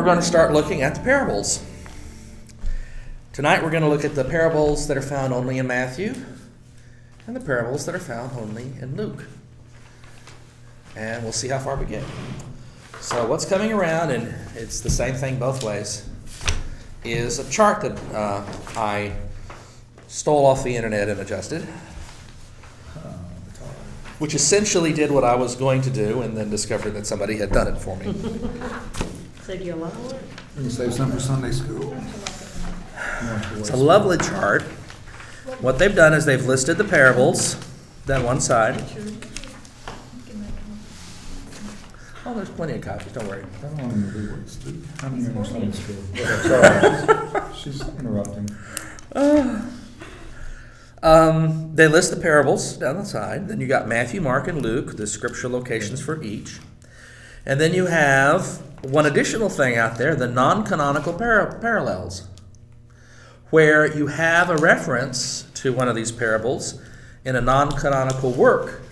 We're going to start looking at the parables. Tonight we're going to look at the parables that are found only in Matthew and the parables that are found only in Luke. And we'll see how far we get. So, what's coming around, and it's the same thing both ways, is a chart that uh, I stole off the internet and adjusted, which essentially did what I was going to do and then discovered that somebody had done it for me. Save you a lot of work. You can save some for Sunday school. It's a lovely chart. What they've done is they've listed the parables down one side. Oh, there's plenty of copies, don't worry. I don't want to do what Steve, I'm here on Sunday school. Sorry, she's interrupting. Um, they list the parables down the side. Then you got Matthew, Mark, and Luke, the scripture locations for each. And then you have one additional thing out there the non canonical par- parallels, where you have a reference to one of these parables in a non canonical work,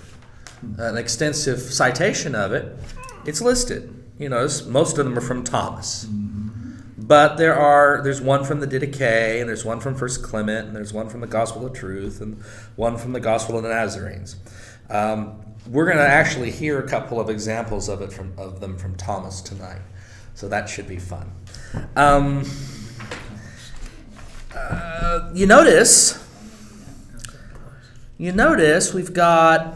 an extensive citation of it. It's listed. You know, most of them are from Thomas. But there are there's one from the Didache, and there's one from First Clement, and there's one from the Gospel of Truth, and one from the Gospel of the Nazarenes. Um, we're going to actually hear a couple of examples of it from of them from Thomas tonight, so that should be fun. Um, uh, you notice, you notice we've got,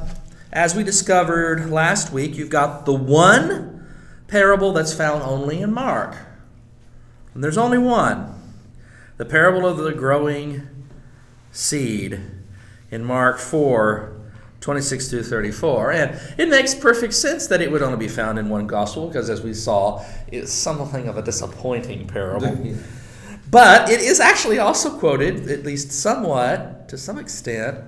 as we discovered last week, you've got the one parable that's found only in Mark. And there's only one the parable of the growing seed in Mark 4 26 through 34. And it makes perfect sense that it would only be found in one gospel because, as we saw, it's something of a disappointing parable. But it is actually also quoted, at least somewhat, to some extent,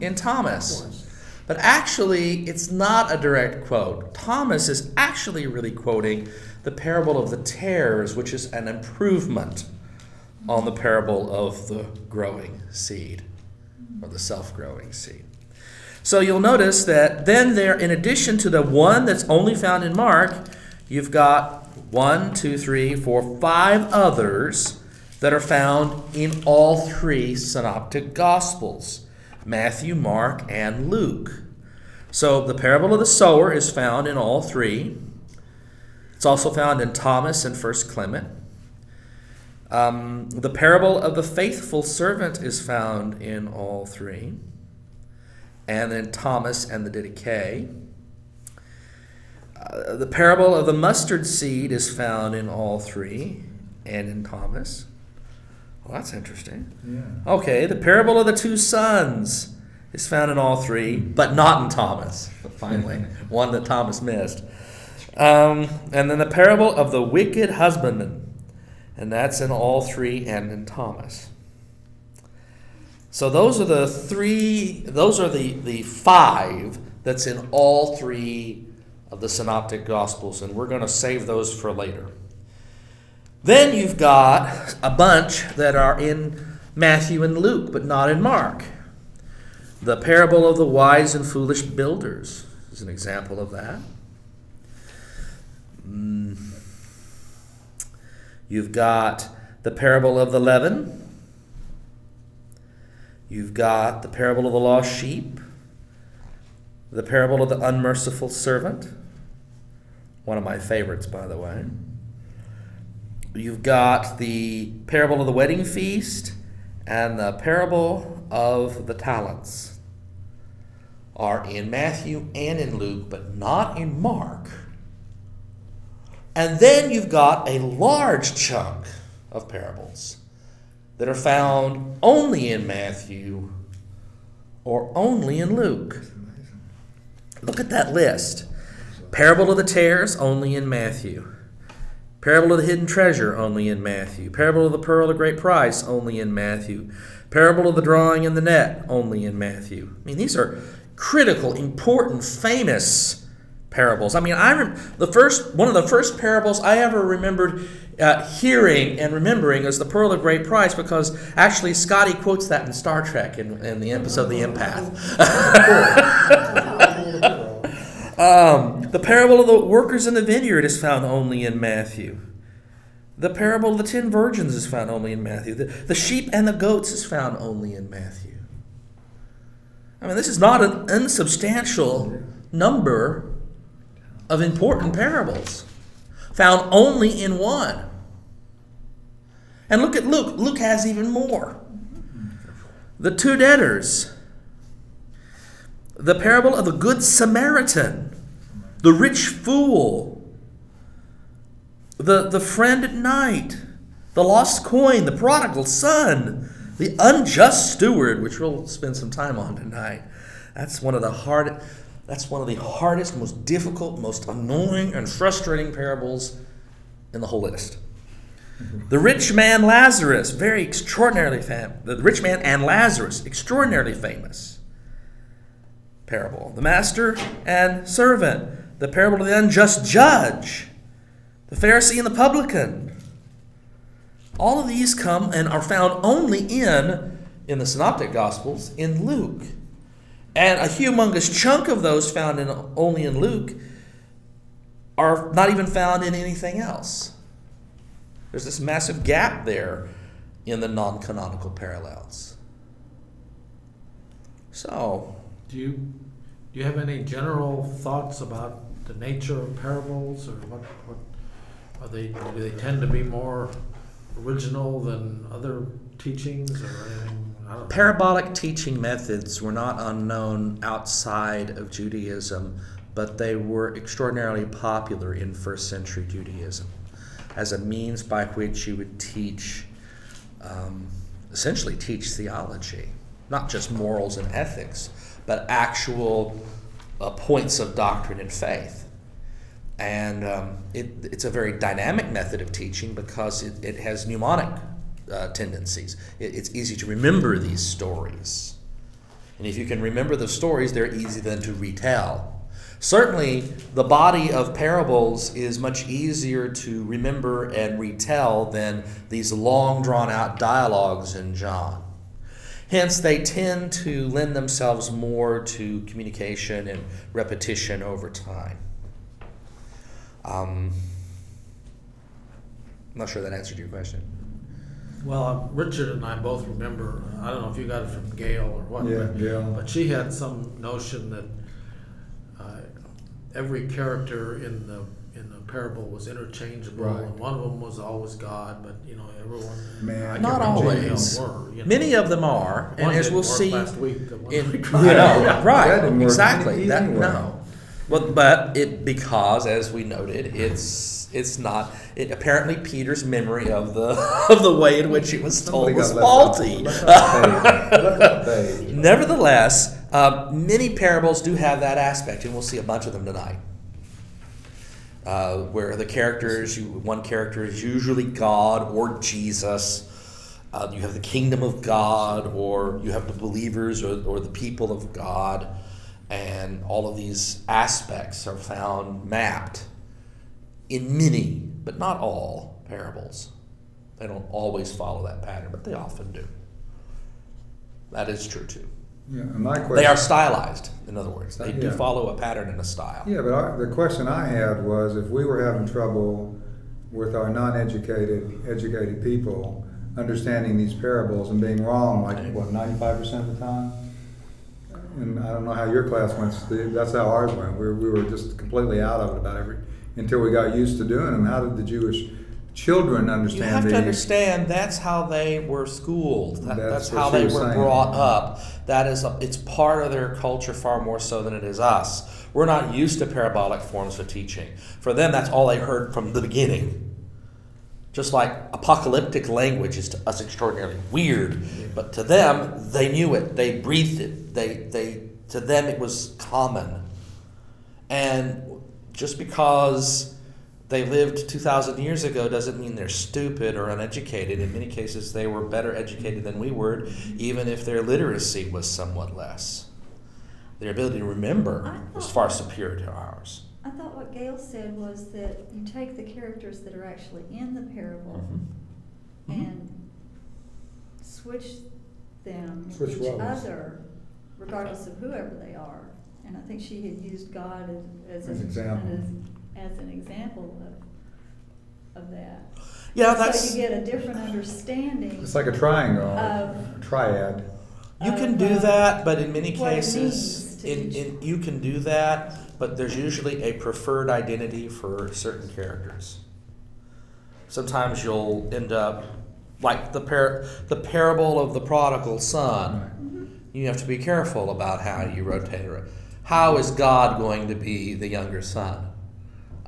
in Thomas. But actually, it's not a direct quote. Thomas is actually really quoting the parable of the tares, which is an improvement on the parable of the growing seed, or the self growing seed. So you'll notice that then there, in addition to the one that's only found in Mark, you've got one, two, three, four, five others that are found in all three synoptic gospels Matthew, Mark, and Luke. So the parable of the sower is found in all three. It's also found in Thomas and First Clement. Um, the parable of the faithful servant is found in all three, and then Thomas and the Didache. Uh, the parable of the mustard seed is found in all three, and in Thomas. Well, that's interesting. Yeah. Okay, the parable of the two sons is found in all three, but not in Thomas. Finally, one that Thomas missed. Um, and then the parable of the wicked husbandman, and that's in all three and in Thomas. So those are the three, those are the, the five that's in all three of the synoptic gospels, and we're going to save those for later. Then you've got a bunch that are in Matthew and Luke, but not in Mark. The parable of the wise and foolish builders is an example of that. Mm. You've got the parable of the leaven. You've got the parable of the lost sheep. The parable of the unmerciful servant. One of my favorites, by the way. You've got the parable of the wedding feast and the parable of the talents are in Matthew and in Luke, but not in Mark. And then you've got a large chunk of parables that are found only in Matthew or only in Luke. Look at that list. Parable of the tares, only in Matthew. Parable of the hidden treasure, only in Matthew. Parable of the pearl of great price, only in Matthew. Parable of the drawing in the net, only in Matthew. I mean, these are critical, important, famous parables. I mean, I rem- the first one of the first parables I ever remembered uh, hearing and remembering is the pearl of great price because actually Scotty quotes that in Star Trek in, in the episode The Empath. Um, the parable of the workers in the vineyard is found only in Matthew. The parable of the ten virgins is found only in Matthew. The, the sheep and the goats is found only in Matthew. I mean, this is not an unsubstantial number of important parables, found only in one. And look at Luke. Luke has even more. The two debtors, the parable of the Good Samaritan, the rich fool, the, the friend at night, the lost coin, the prodigal son, the unjust steward, which we'll spend some time on tonight. That's one of the hard that's one of the hardest, most difficult, most annoying and frustrating parables in the whole list. The rich man Lazarus, very extraordinarily famous. The rich man and Lazarus, extraordinarily famous parable. The master and servant, the parable of the unjust judge, the Pharisee and the publican. All of these come and are found only in in the synoptic gospels in Luke. And a humongous chunk of those found in only in Luke are not even found in anything else. There's this massive gap there in the non canonical parallels. So, Do you, do you have any general thoughts about the nature of parables or what, what, are they, do they tend to be more original than other teachings or anything? Parabolic teaching methods were not unknown outside of Judaism, but they were extraordinarily popular in first century Judaism as a means by which you would teach, um, essentially, teach theology, not just morals and ethics, but actual uh, points of doctrine and faith. And um, it, it's a very dynamic method of teaching because it, it has mnemonic uh, tendencies. It, it's easy to remember these stories. And if you can remember the stories, they're easy then to retell. Certainly, the body of parables is much easier to remember and retell than these long drawn out dialogues in John. Hence, they tend to lend themselves more to communication and repetition over time. Um, I'm not sure that answered your question. Well, um, Richard and I both remember, I don't know if you got it from Gail or what, Yeah, but, Gail. but she had some notion that uh, every character in the, in the parable was interchangeable, Right. and one of them was always God, but, you know, everyone. Man, I can't Not remember what they always. were, you know. Many of them are, and One as didn't we'll work see, Last week, the one in, we I tried. know, That right, didn't work exactly. That anyway. no, but but it because as we noted, it's it's not. It apparently Peter's memory of the of the way in which it was told was got left off- faulty. left off the page. Left off the page. Nevertheless, uh, many parables do have that aspect, and we'll see a bunch of them tonight. Uh, where the characters, you, one character is usually God or Jesus. Uh, you have the kingdom of God, or you have the believers or, or the people of God, and all of these aspects are found mapped in many, but not all, parables. They don't always follow that pattern, but they often do. That is true too. Yeah, and my question. They are stylized, in other words. They do Yeah. follow a pattern and a style. Yeah, but I, the question I had was if we were having trouble with our non-educated, educated people understanding these parables and being wrong, like what ninety-five percent of the time. And I don't know how your class went. Steve. That's how ours went. We were, we were just completely out of it about every until we got used to doing them. How did the Jewish children understand? You have to understand that's how they were schooled. That, That's that's how they were saying. brought up. That is, a, it's part of their culture far more so than it is us. We're not used to parabolic forms of teaching. For them, that's all they heard from the beginning. Just like apocalyptic language is to us extraordinarily weird, but to them, they knew it. They breathed it. They, they, to them, it was common. And just because they lived 2,000 years ago doesn't mean they're stupid or uneducated. In many cases, they were better educated than we were, even if their literacy was somewhat less. Their ability to remember was far superior to ours. I thought what Gail said was that you take the characters that are actually in the parable Mhm. Mhm. and switch them Switch with each roles. other, regardless of whoever they are. And I think she had used God as, as, As an- example. as, as an example of, of that. Yeah, So that's So you get a different understanding. It's like a triangle, Of- a triad. you can do uh, that, but in many cases, in, in you can do that, but there's usually a preferred identity for certain characters. Sometimes you'll end up like the par- the parable of the prodigal son. You have to be careful about how you rotate it. How is God going to be the younger son?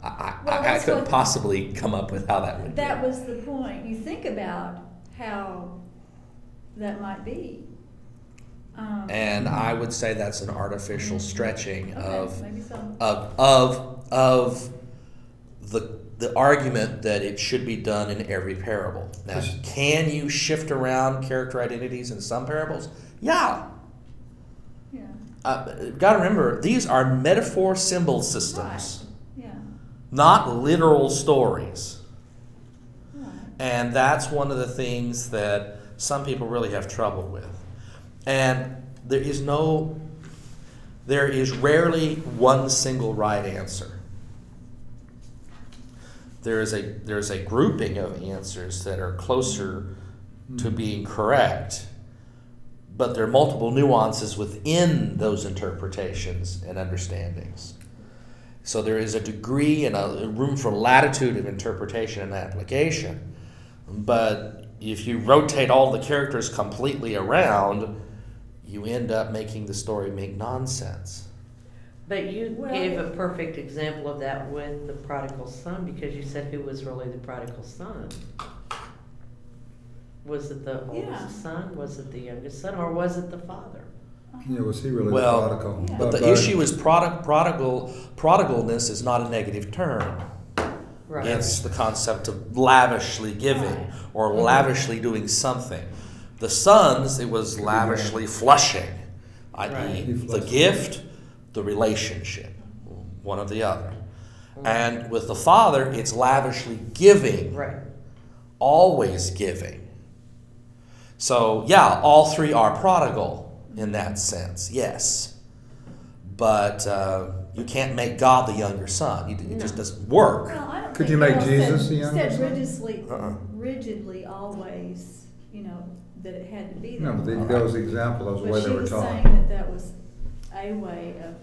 I, I, Well, I, I couldn't what- possibly come up with how that would That be. was the point. You think about how that might be. Um, And I would say that's an artificial stretching okay, of so. of of of the the argument that it should be done in every parable. Now, can you shift around character identities in some parables? Yeah. Yeah. Uh, Got to remember, these are metaphor symbol systems, Yeah. not literal stories. Right. And that's one of the things that some people really have trouble with. And there is no, there is rarely one single right answer. There is a, there is a grouping of answers that are closer to being correct, but there are multiple nuances within those interpretations and understandings. So there is a degree and a room for latitude of interpretation and application. But if you rotate all the characters completely around, you end up making the story make nonsense. But you Well- gave a perfect example of that with the prodigal son, because you said who was really the prodigal son? Was it the Yeah. oldest son, was it the youngest son, or was it the father? You know, was he really the Well, prodigal? Yeah. But the issue is product, prodigal, prodigalness is not a negative term. Right. It's the concept of lavishly giving Right. or mm-hmm. lavishly doing something. The sons, it was lavishly flushing, i.e., Right. He the flushed. gift, the relationship, one or the other. Mm-hmm. And with the father, it's lavishly giving, Right. always giving. So, yeah, all three are prodigal in that sense, yes. But uh, you can't make God the younger son. You- It just doesn't work. Well, I don't Could think you make Jesus said, the younger said son? rigidly, Uh-uh. rigidly always, you know, that it had to be No, that but the- way. that was the example, that was the But way she they were was taught. saying that that was a way of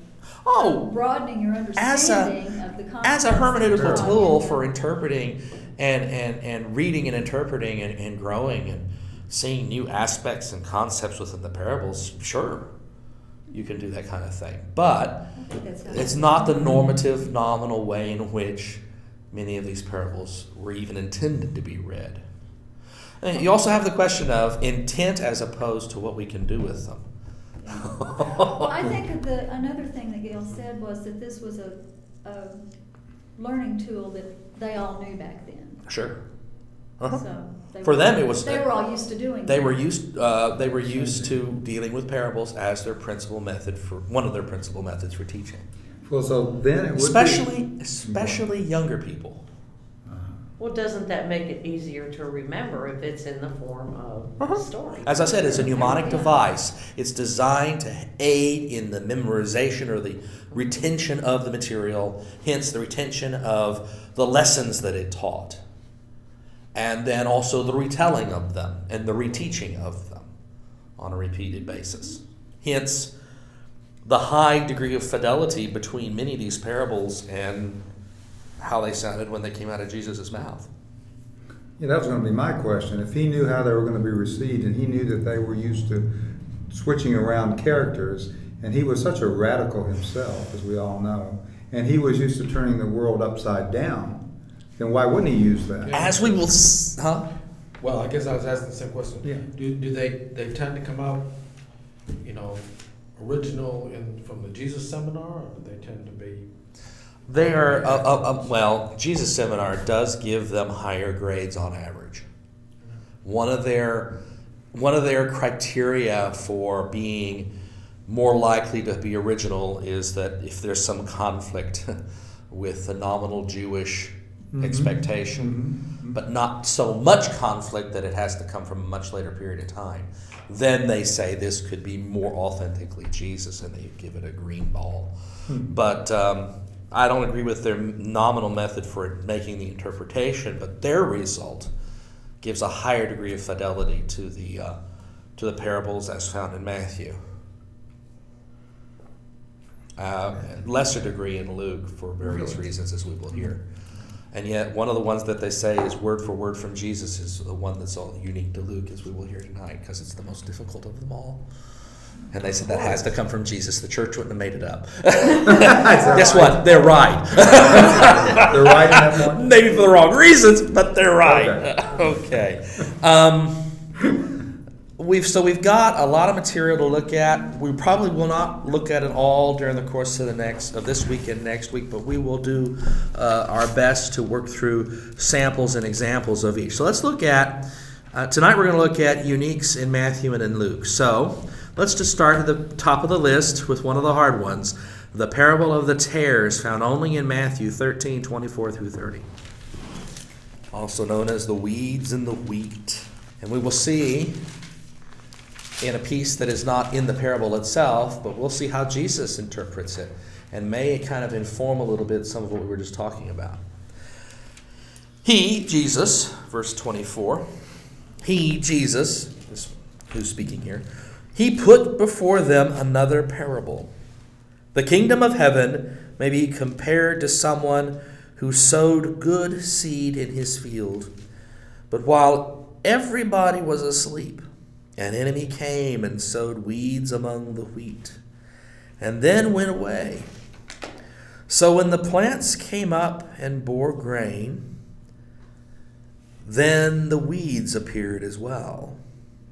Oh, broadening your as a understanding of the concepts. as a hermeneutical tool for interpreting and, and, and reading and interpreting and, and growing and seeing new aspects and concepts within the parables, sure, you can do that kind of thing. But I think that's how it's not the normative, nominal way in which many of these parables were even intended to be read. And you also have the question of intent as opposed to what we can do with them. Well, I think the, another thing that Gail said was that this was a, a learning tool that they all knew back then. Sure. Uh-huh. So they For were- them, it was- They were all used to doing. They that. were used. Uh, they were used to dealing with parables as their principal method for one of their principal methods for teaching, Well, so then it would be. especially especially younger people. Uh-huh. Well, doesn't that make it easier to remember if it's in the form of Uh-huh. a story? As I said, it's a mnemonic Yeah. device. It's designed to aid in the memorization or the retention of the material, hence the retention of the lessons that it taught, and then also the retelling of them and the reteaching of them on a repeated basis. Hence, the high degree of fidelity between many of these parables and how they sounded when they came out of Jesus' mouth. Yeah, that was gonna be my question. If he knew how they were gonna be received and he knew that they were used to switching around characters, and he was such a radical himself, as we all know, and he was used to turning the world upside down, then why wouldn't he use that? Yeah. As we will, s- huh? Well, I guess I was asking the same question. Yeah. Do, do they, they tend to come out, you know, original in, from the Jesus seminar, or do they tend to be? They are, uh, uh, uh, well, Jesus Seminar does give them higher grades on average. One of their, one of their criteria for being more likely to be original is that if there's some conflict with the nominal Jewish Mhm. expectation, Mhm. but not so much conflict that it has to come from a much later period of time, then they say this could be more authentically Jesus and they give it a green ball. Hmm. But um, I don't agree with their nominal method for making the interpretation, but their result gives a higher degree of fidelity to the uh, to the parables as found in Matthew. Uh, lesser degree in Luke for various reasons, as we will hear. And yet, one of the ones that they say is word for word from Jesus is the one that's all unique to Luke, as we will hear tonight, because it's the most difficult of them all. And they said that has to come from Jesus. The church wouldn't have made it up. Guess what? They're right. They're right in that one? Maybe for the wrong reasons, but they're right. Okay. Okay. Um, we've so we've got a lot of material to look at. We probably will not look at it all during the course of the next of this week and next week, but we will do uh, our best to work through samples and examples of each. So let's look at uh, tonight. We're going to look at uniques in Matthew and in Luke. So let's just start at the top of the list with one of the hard ones. The parable of the tares, found only in Matthew 13, 24 through 30 also known as the weeds and the wheat. And we will see in a piece that is not in the parable itself, but we'll see how Jesus interprets it and may kind of inform a little bit some of what we were just talking about. He, Jesus, verse 24, he, Jesus, is who's speaking here, he put before them another parable. The kingdom of heaven may be compared to someone who sowed good seed in his field. But while everybody was asleep, an enemy came and sowed weeds among the wheat, and then went away. So when the plants came up and bore grain, then the weeds appeared as well,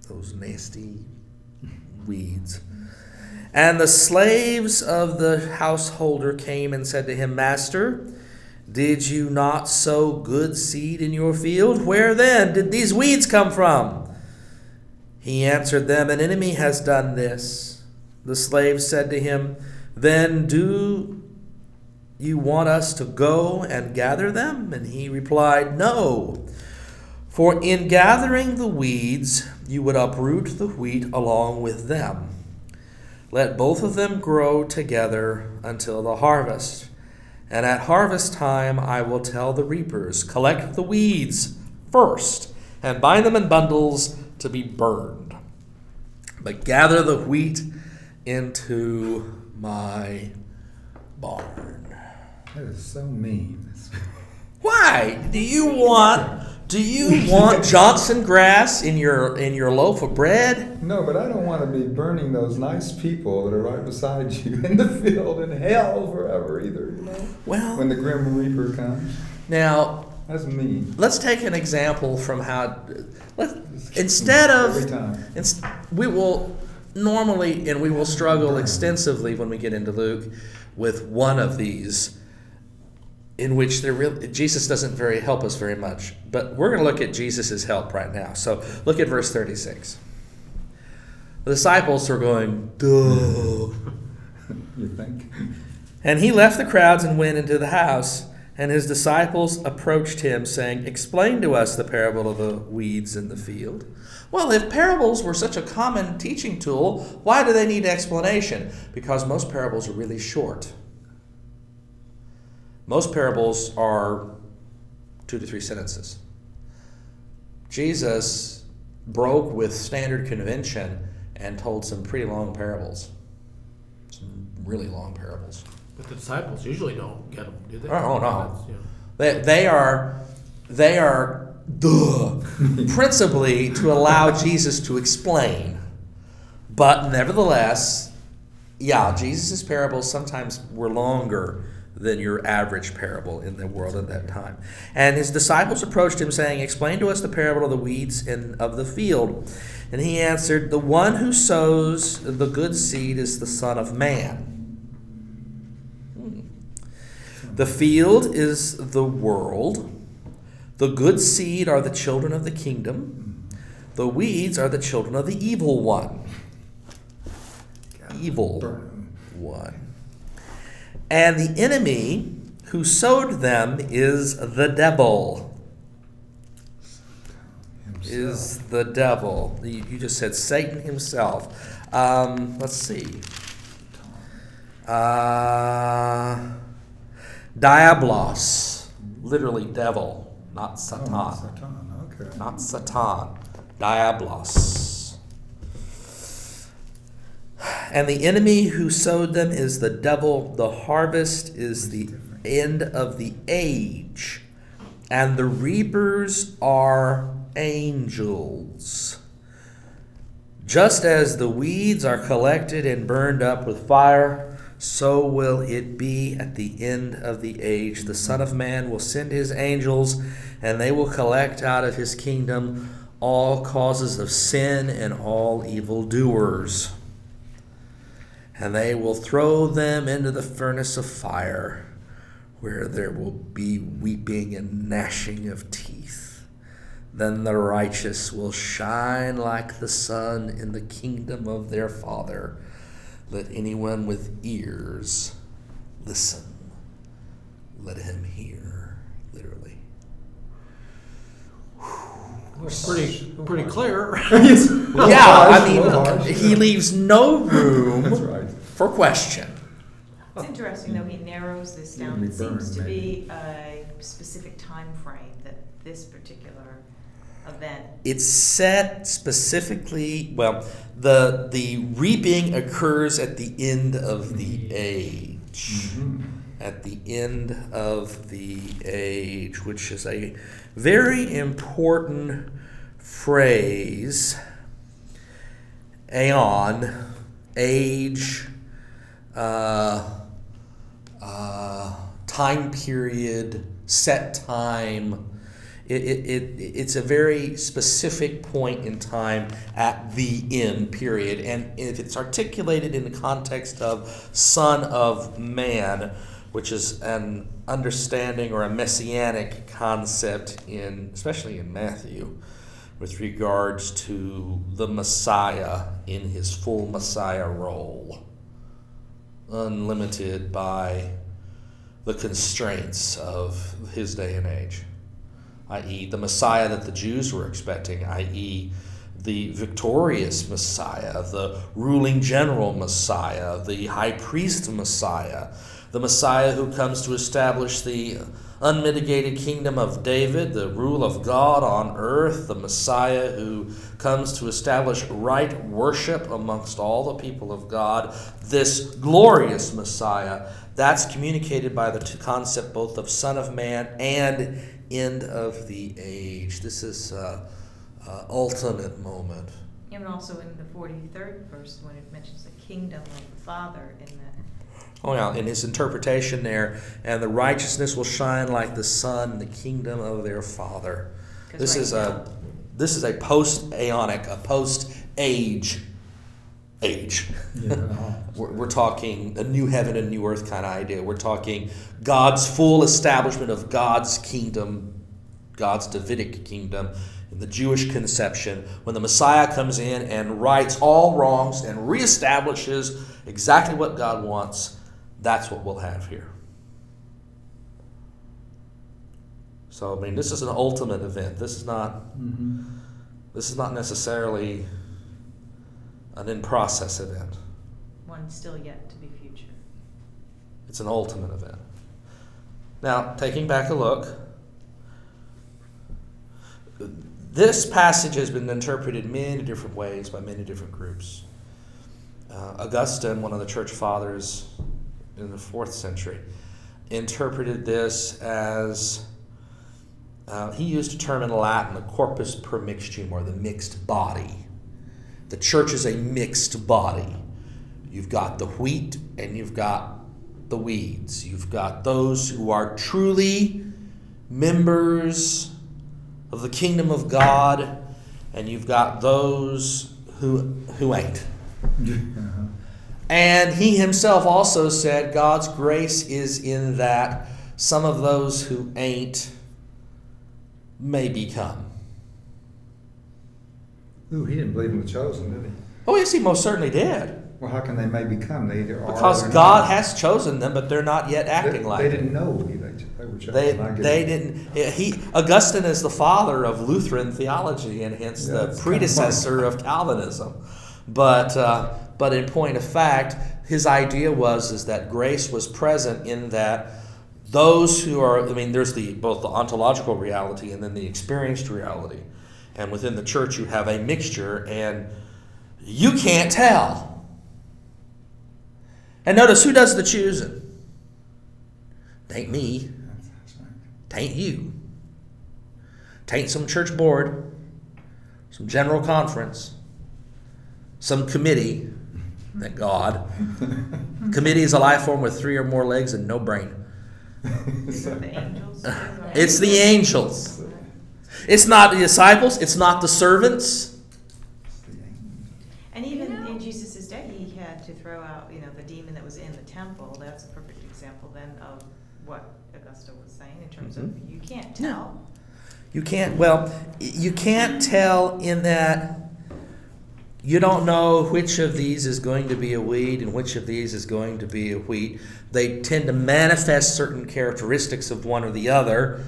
those nasty weeds. And the slaves of the householder came and said to him, Master, did you not sow good seed in your field? Where then did these weeds come from? He answered them, An enemy has done this. The slaves said to him, Then do you want us to go and gather them? And he replied, No. For in gathering the weeds, you would uproot the wheat along with them. Let both of them grow together until the harvest. And at harvest time, I will tell the reapers, Collect the weeds first, and bind them in bundles to be burned. But gather the wheat into my barn. That is so mean. Why do you want do you want Johnson grass in your in your loaf of bread? No, but I don't want to be burning those nice people that are right beside you in the field in hell forever either, you know? When the Grim Reaper comes. now That's mean. let's take an example from how let, instead of Every time. We will normally, and we will struggle extensively when we get into Luke with one of these, in which there really, Jesus doesn't very help us very much. But we're going to look at Jesus' help right now. So look at verse 36. The disciples are going, duh. You think? And he left the crowds and went into the house. And his disciples approached him, saying, Explain to us the parable of the weeds in the field. Well, if parables were such a common teaching tool, why do they need explanation? Because most parables are really short. Most parables are two to three sentences. Jesus broke with standard convention and told some pretty long parables. Some really long parables. But the disciples usually don't get them, do they? Oh, no. Know, They, they are they are duh, principally to allow Jesus to explain. But nevertheless, yeah, Jesus' parables sometimes were longer than your average parable in the world at that time. And his disciples approached him, saying, Explain to us the parable of the weeds in, of the field. And he answered, The one who sows the good seed is the Son of Man. The field is the world. The good seed are the children of the kingdom. The weeds are the children of the evil one. Evil one. And the enemy who sowed them is the devil. Is the devil. You you just said Satan himself. Um, let's see. Uh, Diablos, literally devil, not Oh, Satan. Satan, okay. Not Satan. Diablos. And the enemy who sowed them is the devil. The harvest is the end of the age. And the reapers are angels. Just as the weeds are collected and burned up with fire, so will it be at the end of the age. The Son of Man will send his angels, and they will collect out of his kingdom all causes of sin and all evildoers. And they will throw them into the furnace of fire, where there will be weeping and gnashing of teeth. Then the righteous will shine like the sun in the kingdom of their Father. Let anyone with ears listen. Let him hear, literally. It's pretty, pretty clear. Yeah, harsh, I a harsh, mean, he yeah. leaves no That's room right. for question. It's interesting, though, he narrows this down. It seems to be a specific time frame that this particular event. It's set specifically, well, the the reaping occurs at the end of the age. Mhm. At the end of the age, which is a very important phrase. Aeon, age, uh, uh, time period, set time. It, it, it, it's a very specific point in time at the end period. And if it's articulated in the context of Son of Man, which is an understanding or a messianic concept in especially in Matthew with regards to the Messiah in his full Messiah role unlimited by the constraints of his day and age, i.e., the Messiah that the Jews were expecting, i.e., the victorious Messiah, the ruling general Messiah, the high priest Messiah, the Messiah who comes to establish the unmitigated kingdom of David, the rule of God on earth, the Messiah who comes to establish right worship amongst all the people of God, this glorious Messiah. That's communicated by the concept both of Son of Man and end of the age. This is uh, uh, ultimate moment. And also in the forty-third verse, when it mentions the kingdom of the Father in that. Oh yeah, in his interpretation there, and the righteousness will shine like the sun the kingdom of their Father. This right is now- a this is a post aeonic, a post age age. Yeah. We're, we're talking a new heaven and new earth kind of idea. We're talking God's full establishment of God's kingdom, God's Davidic kingdom, in the Jewish conception, when the Messiah comes in and rights all wrongs and reestablishes exactly what God wants. That's what we'll have here. So I mean, this is an ultimate event. This is not. Mhm. This is not necessarily an in process event. One still yet to be future. It's an ultimate event. Now, taking back a look, this passage has been interpreted many different ways by many different groups. Uh, Augustine, one of the church fathers in the fourth century, interpreted this as uh, he used a term in Latin, the corpus permixtum, or the mixed body. The church is a mixed body. You've got the wheat and you've got the weeds. You've got those who are truly members of the kingdom of God, and you've got those who who ain't. And he himself also said God's grace is in that some of those who ain't may become. Ooh, he didn't believe in the chosen, did he? Oh, yes, he most certainly did. Well, how can they may become? They either are. Because God not. has chosen them, but they're not yet They, acting like they didn't know he, they, they were chosen. They, they it. didn't. He Augustine is the father of Lutheran theology and hence Yeah, the predecessor kinda of Calvinism. But uh, but in point of fact, his idea was is that grace was present in that those who are, I mean, there's the both the ontological reality and then the experienced reality. And within the church, you have a mixture, and you can't tell. And notice who does the choosing? Tain't me. That's. Tain't you. Tain't some church board, some general conference, some committee. Thank God. committee is a life form with three or more legs and no brain. Is it the angels? It's the angels. It's not the disciples. It's not the servants. And even You know- in Jesus' day, he had to throw out, you know, the demon that was in the temple. That's a perfect example then of what Augustine was saying in terms of Mhm. you can't tell. You can't, well, you can't tell in that you don't know which of these is going to be a weed and which of these is going to be a wheat. They tend to manifest certain characteristics of one or the other,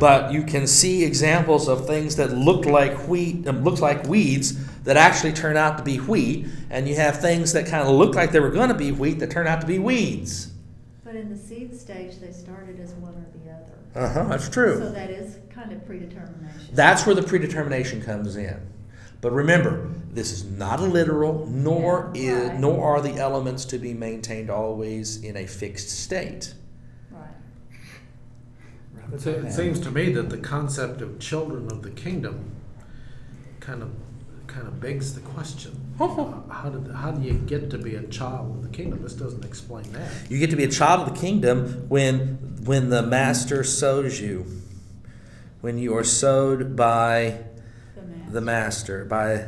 but you can see examples of things that look like wheat, um, look like weeds that actually turn out to be wheat, and you have things that kind of look like they were going to be wheat that turn out to be weeds. But in the seed stage, they started as one or the other. Uh huh, that's true. So that is kind of predetermination. That's where the predetermination comes in. But remember, this is not a literal, nor Yeah, is, nor are the elements to be maintained always in a fixed state. Right. It se- seems to me that the concept of children of the kingdom kind of, kind of begs the question. Oh. How did, how do you get to be a child of the kingdom? This doesn't explain that. You get to be a child of the kingdom when when the master sows you. When you are sowed by The man. the master, by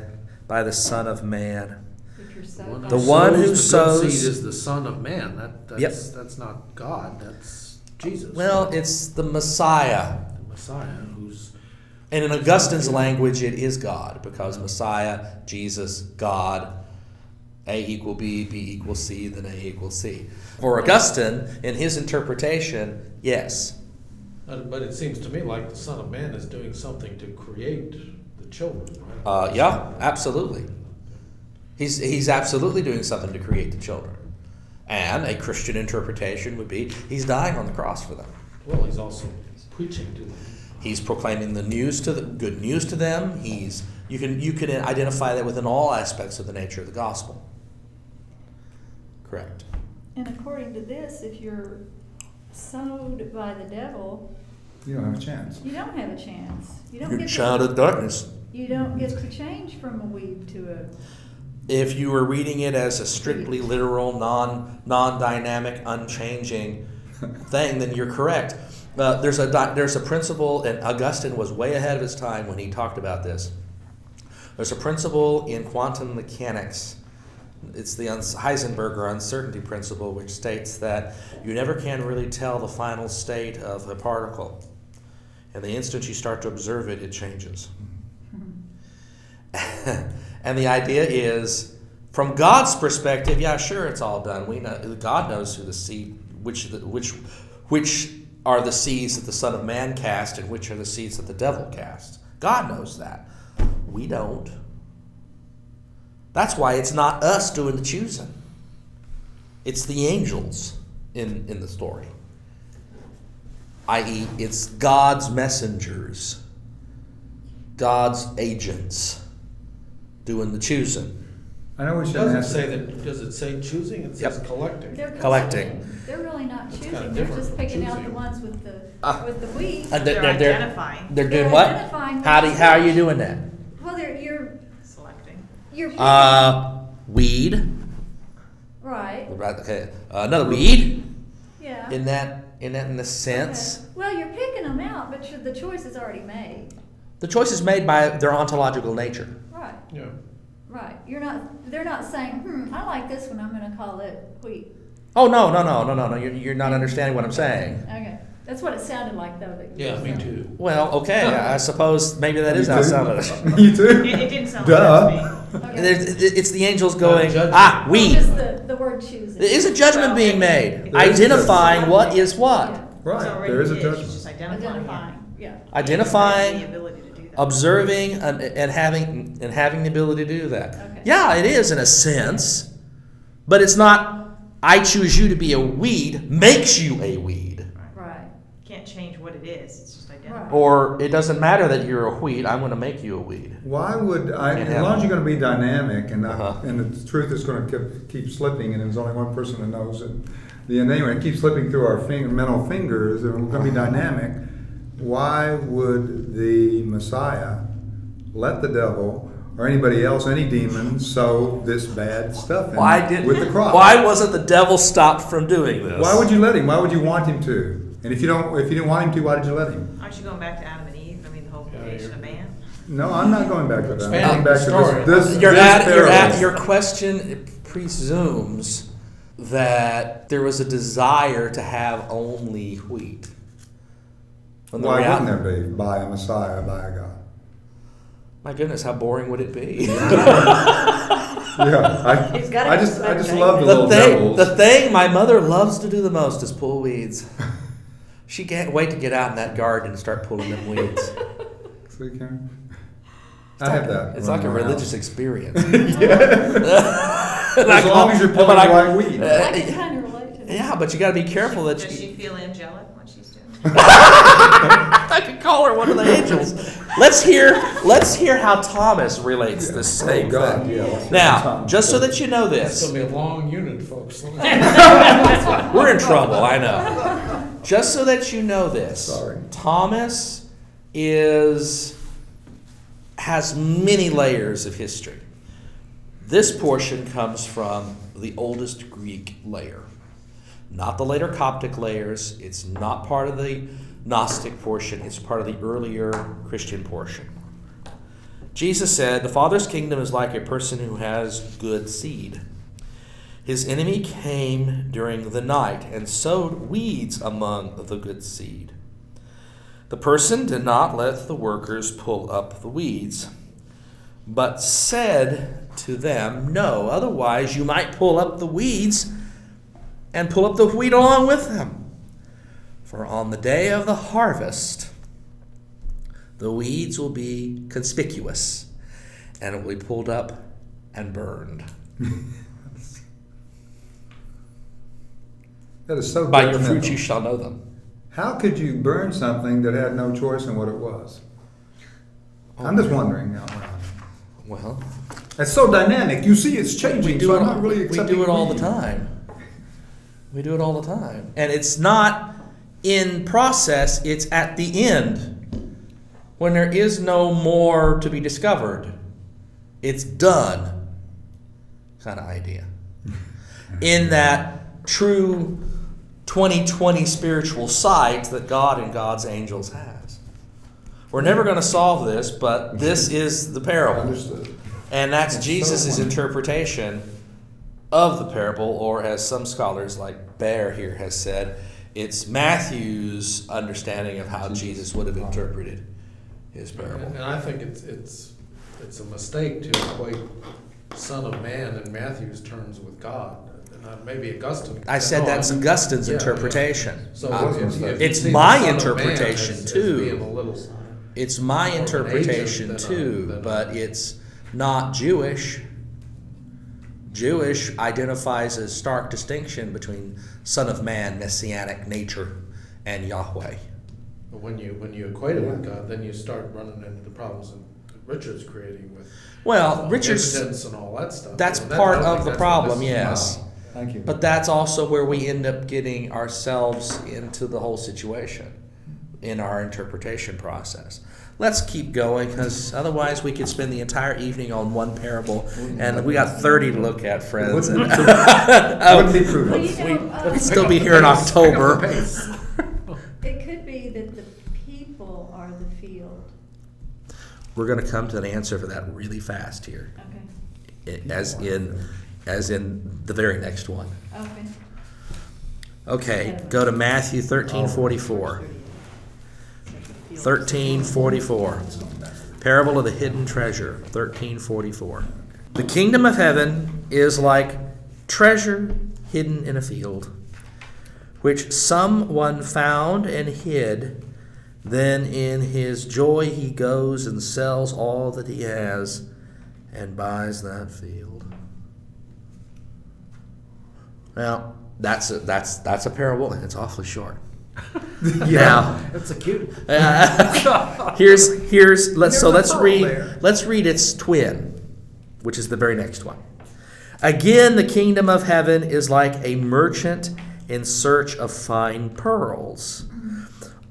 by the Son of Man. If you're so. one The one who the good sows- seed is the Son of Man. That, Yep. that's, that's not God, that's Jesus. Well, it's the Messiah. The Messiah who's, And in Augustine's language, it is God because Messiah, Jesus, God, A equal B, B equals C, then A equals C. For Augustine, in his interpretation, yes. uh, but it seems to me like the Son of Man is doing something to create the children, right? Uh, yeah, absolutely. He's, he's absolutely doing something to create the children. And a Christian interpretation would be he's dying on the cross for them. Well, he's also preaching to them. He's proclaiming the news to the good news to them. He's you can you can identify that within all aspects of the nature of the gospel. Correct. And according to this, if you're sowed by the devil, You don't have a chance. you don't have a chance. You don't You're a get child to, of darkness. you don't get to change from a weed to a If you were reading it as a strictly literal, non non dynamic, unchanging thing, then you're correct. Uh, there's a there's a principle, and Augustine was way ahead of his time when he talked about this. There's a principle in quantum mechanics. It's the uns- Heisenberg or uncertainty principle, which states that you never can really tell the final state of a particle. And the instant you start to observe it, it changes. and the idea is, from God's perspective, yeah, sure, it's all done. We know God knows who the seed, which the, which which are the seeds that the Son of Man cast, and which are the seeds that the devil cast. God knows that. We don't. That's why it's not us doing the choosing. It's the angels in, in the story. I.e., it's God's messengers, God's agents doing the choosing. I know we It shouldn't doesn't ask. say that, does it say choosing? It says Yep. collecting. They're Collecting. They're really not That's choosing, kinda they're different just from picking out the choosing. ones with the, Ah. with the weeds. Uh, They're they're, they're, identifying, they're doing They're what? identifying How do what's how are you doing that? Well, they're, you're, selecting. you're. picking- Uh, weed. Right, Right, Okay, uh, another weed. yeah. In that, in that, in the sense, Okay. Well, you're picking them out, but you're- the choice is already made. the choice is made by their ontological nature. Right, Yeah. right. You're not, they're not saying, hmm, I like this one, I'm gonna call it wheat. Oh no, no, no, no, no, no! You're, you're not understanding what I'm saying. Okay, that's what it sounded like though. that you Yeah, were me saying. too. Well, okay, I suppose maybe that is You how it too? sounded. you too? It, it didn't sound Duh. like that to me. Okay. And there's- It's the angels going, judgment. ah, Well, weed. Just the, the word choosing. There is a judgment Well, being made, There is a identifying judgment. what is what, Yeah. Right, It's already there is a It's judgment. just identifying. Identifying, yeah. identifying, The ability to do that. Observing, and, and having and having the ability to do that. Okay. Yeah, it is in a sense, but it's not. I choose you to be a weed makes you a weed. Right. Can't change what it is, it's just identical. Right. Or it doesn't matter that you're a wheat, I'm going to make you a weed. Why would I, Can't as long as you're gonna be dynamic and Uh-huh. and the truth is gonna keep, keep slipping and there's only one person that knows it. The, and anyway, it keeps slipping through our finger, mental fingers and we're gonna be dynamic. Why would the Messiah let the devil or anybody else, any demon, sow this bad stuff in Why did with the cross? Why wasn't the devil stopped from doing this? Why would you let him? Why would you want him to? And if you don't, if you didn't want him to, why did you let him? Aren't you going back to Adam and Eve? I mean, the whole creation you're- of man? No, I'm not going back to that. I'm going back the to story. this. this You're this at, you're at, your question presumes that there was a desire to have only wheat. When the Why real- wouldn't there be by a Messiah, by a God? My goodness, how boring would it be? Yeah, I, He's gotta I just, I just love the the little thing, devils. the thing my mother loves to do the most is pull weeds. She can't wait to get out in that garden and start pulling them weeds. See, Karen? I have that. It's like a running around. religious experience. As As long as you're pulling the right weed. I can kind of relate to that. Yeah, but you got to be careful that Does you. she feel angelic when she's doing it? I could call her one of the angels. Let's hear. Let's hear how Thomas relates this same Oh, God, thing. yeah. Now, just so that you know It's this, gonna be a long unit, folks. we're in trouble. I know. Just so that you know this, Sorry. Thomas is has many layers of history. This portion comes from the oldest Greek layer, not the later Coptic layers. It's not part of the Gnostic portion, it's part of the earlier Christian portion. Jesus said, The Father's kingdom is like a person who has good seed. His enemy came during the night and sowed weeds among the good seed. The person did not let the workers pull up the weeds, but said to them, No, otherwise you might pull up the weeds and pull up the wheat along with them. For on the day of the harvest, the weeds will be conspicuous, and it will be pulled up and burned. That is so By your judgmental. fruits you shall know them. How could you burn something that had no choice in what it was? Oh, I'm just wondering out loud. Well, It's so dynamic. You see, it's changing. we do so it. I'm all- not really we do it all the time. We do it all the time, and it's not in process. It's at the end when there is no more to be discovered. It's done, kind of idea. In that true 2020 spiritual sight that God and God's angels has. We're never going to solve this, but this is the parable. Understood. And that's so Jesus' interpretation of the parable, or as some scholars like Bear here has said, it's Matthew's understanding of how Jesus would have interpreted his parable. And I think it's, it's, it's a mistake to equate Son of Man in Matthew's terms with God. Uh, maybe Augustine. I said no, that's I mean- Augustine's Yeah, yeah. interpretation. So Uh, if- if It's my Son of Man interpretation, as- as too. being a little- It's my More of an interpretation agent a- too, a- but it's not Jewish. Jewish identifies a stark distinction between Son of Man, messianic nature, and Yahweh. But when you, when you equate it with God, then you start running into the problems that Richard's creating with. Well, uh, Richard's impotence and all that stuff. that's You know, that- part of the problem, yes. about. Thank you. But that's also where we end up getting ourselves into the whole situation in our interpretation process. Let's keep going because otherwise we could spend the entire evening on one parable and we got 30 to look at, friends. Wouldn't And- wouldn't be Well, prudent. you know, uh, We'd still be here in October. It could be that the people are the field. We're going to come to an answer for that really fast here, Okay, i- as in, as in the very next one. okay. Okay, go to Matthew 13 44. 1344. Parable of the hidden treasure. 1344. The kingdom of heaven is like treasure hidden in a field, which someone found and hid. Then in his joy he goes and sells all that he has and buys that field. Now, that's a, that's that's a parable and it's awfully short. Now, That's a cute. uh, here's here's let's so let's read there. let's read its twin, which is the very next one. Again, the kingdom of heaven is like a merchant in search of fine pearls.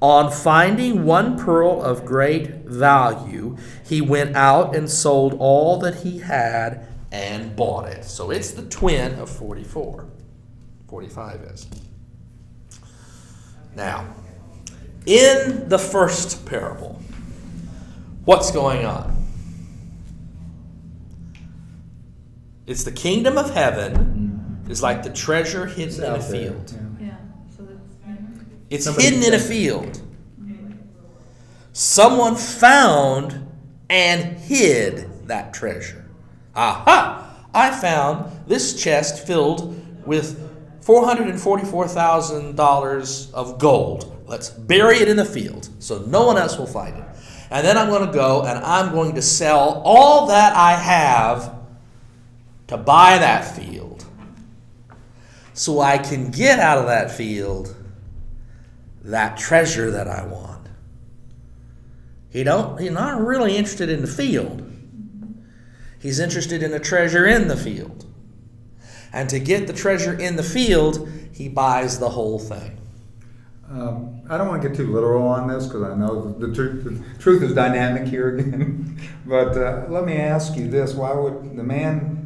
On finding one pearl of great value, he went out and sold all that he had and bought it. So it's the twin of 44. 45 is. Now, in the first parable, what's going on? It's the kingdom of heaven is like the treasure hidden in a field. yeah. Yeah, so that's. It's hidden in a field. Someone found and hid that treasure. Aha! I found this chest filled with $444,000 of gold. Let's bury it in the field so no one else will find it. And then I'm going to go and I'm going to sell all that I have to buy that field so I can get out of that field that treasure that I want. He don't he's not really interested in the field. He's interested in the treasure in the field. And to get the treasure in the field, he buys the whole thing. Um, I don't want to get too literal on this because I know the, the, truth, the truth is dynamic here again. but uh, let me ask you this: Why would the man?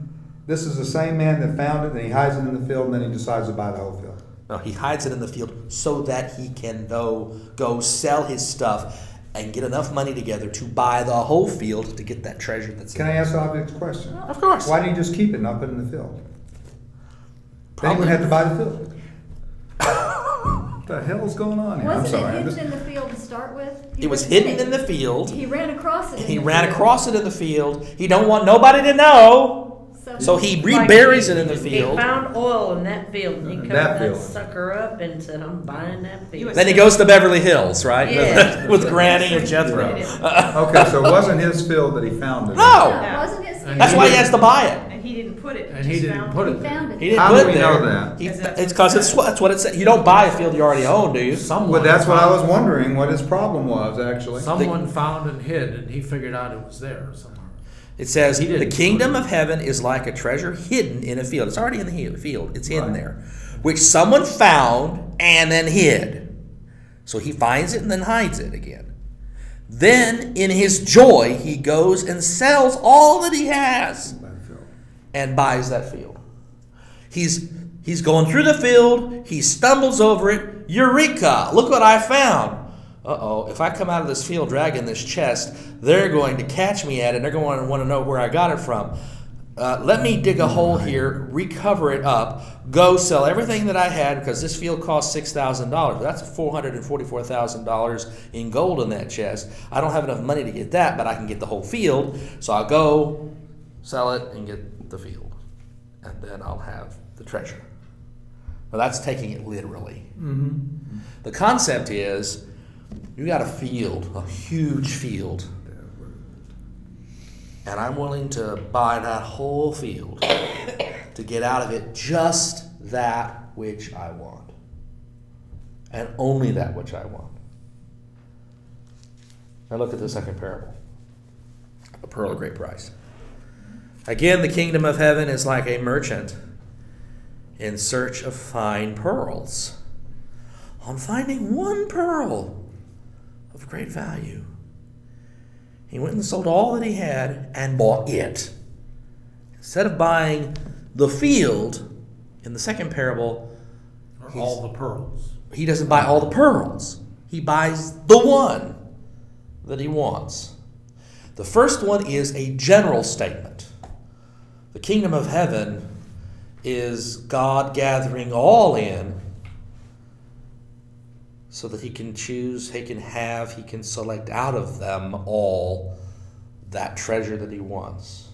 This is the same man that found it, and he hides it in the field, and then he decides to buy the whole field. No, he hides it in the field so that he can go, go sell his stuff and get enough money together to buy the whole field to get that treasure that's Can in I ask the obvious question? Of course. Why didn't he just keep it and not put it in the field? Then he Probably- would have to buy the field. what the hell's going on here? I'm Wasn't sorry. it I'm hidden just- in the field to start with? He It was was hidden in the field. He ran across it. in He the ran field. across it in the field. He don't want nobody to know. So he Like, reburies it in the He field. found oil in that field and he Uh, covered that that field. sucker up and said, I'm buying that field. Then he goes to Beverly Hills, right? Yeah. With, with Granny and Jethro. okay, so it wasn't his field that he found it. No. No, it wasn't his. And That's why he has to buy it. And he didn't put it. And he just didn't found put it there. found it. He didn't How put do it we there. know that? He, Is it's because it's what- that's what it said. You don't buy a field you already own, do you? Someone Well, that's what I was found- wondering. What his problem was actually. Someone found and hid, and he figured out it was there somewhere. It says, He The didn't. kingdom of heaven is like a treasure hidden in a field. It's already in the he- field, it's hidden Right. there, which someone found and then hid. So he finds it and then hides it again. Then, in his joy, he goes and sells all that he has and buys that field. He's he's going through the field, he stumbles over it. Eureka! Look what I found. Uh-oh, if I come out of this field dragging this chest, they're going to catch me at it. They're going to want to know where I got it from. Uh, let me dig a hole here, recover it up, go sell everything that I had because this field cost six thousand dollars. That's four hundred and forty-four thousand dollars in gold in that chest. I don't have enough money to get that, but I can get the whole field. So I'll go sell it and get the field, and then I'll have the treasure. Now that's taking it literally. Mm-hmm. The concept is you got a field, a huge field, and I'm willing to buy that whole field to get out of it just that which I want. And only that which I want. Now look at the second parable a pearl of great price. Again, the kingdom of heaven is like a merchant in search of fine pearls. On finding one pearl of great value, he went and sold all that he had and bought it. Instead of buying the field in the second parable, all the pearls. he doesn't buy all the pearls. He buys the one that he wants. The first one is a general statement. The kingdom of heaven is God gathering all in so that he can choose, he can have, he can select out of them all that treasure that he wants.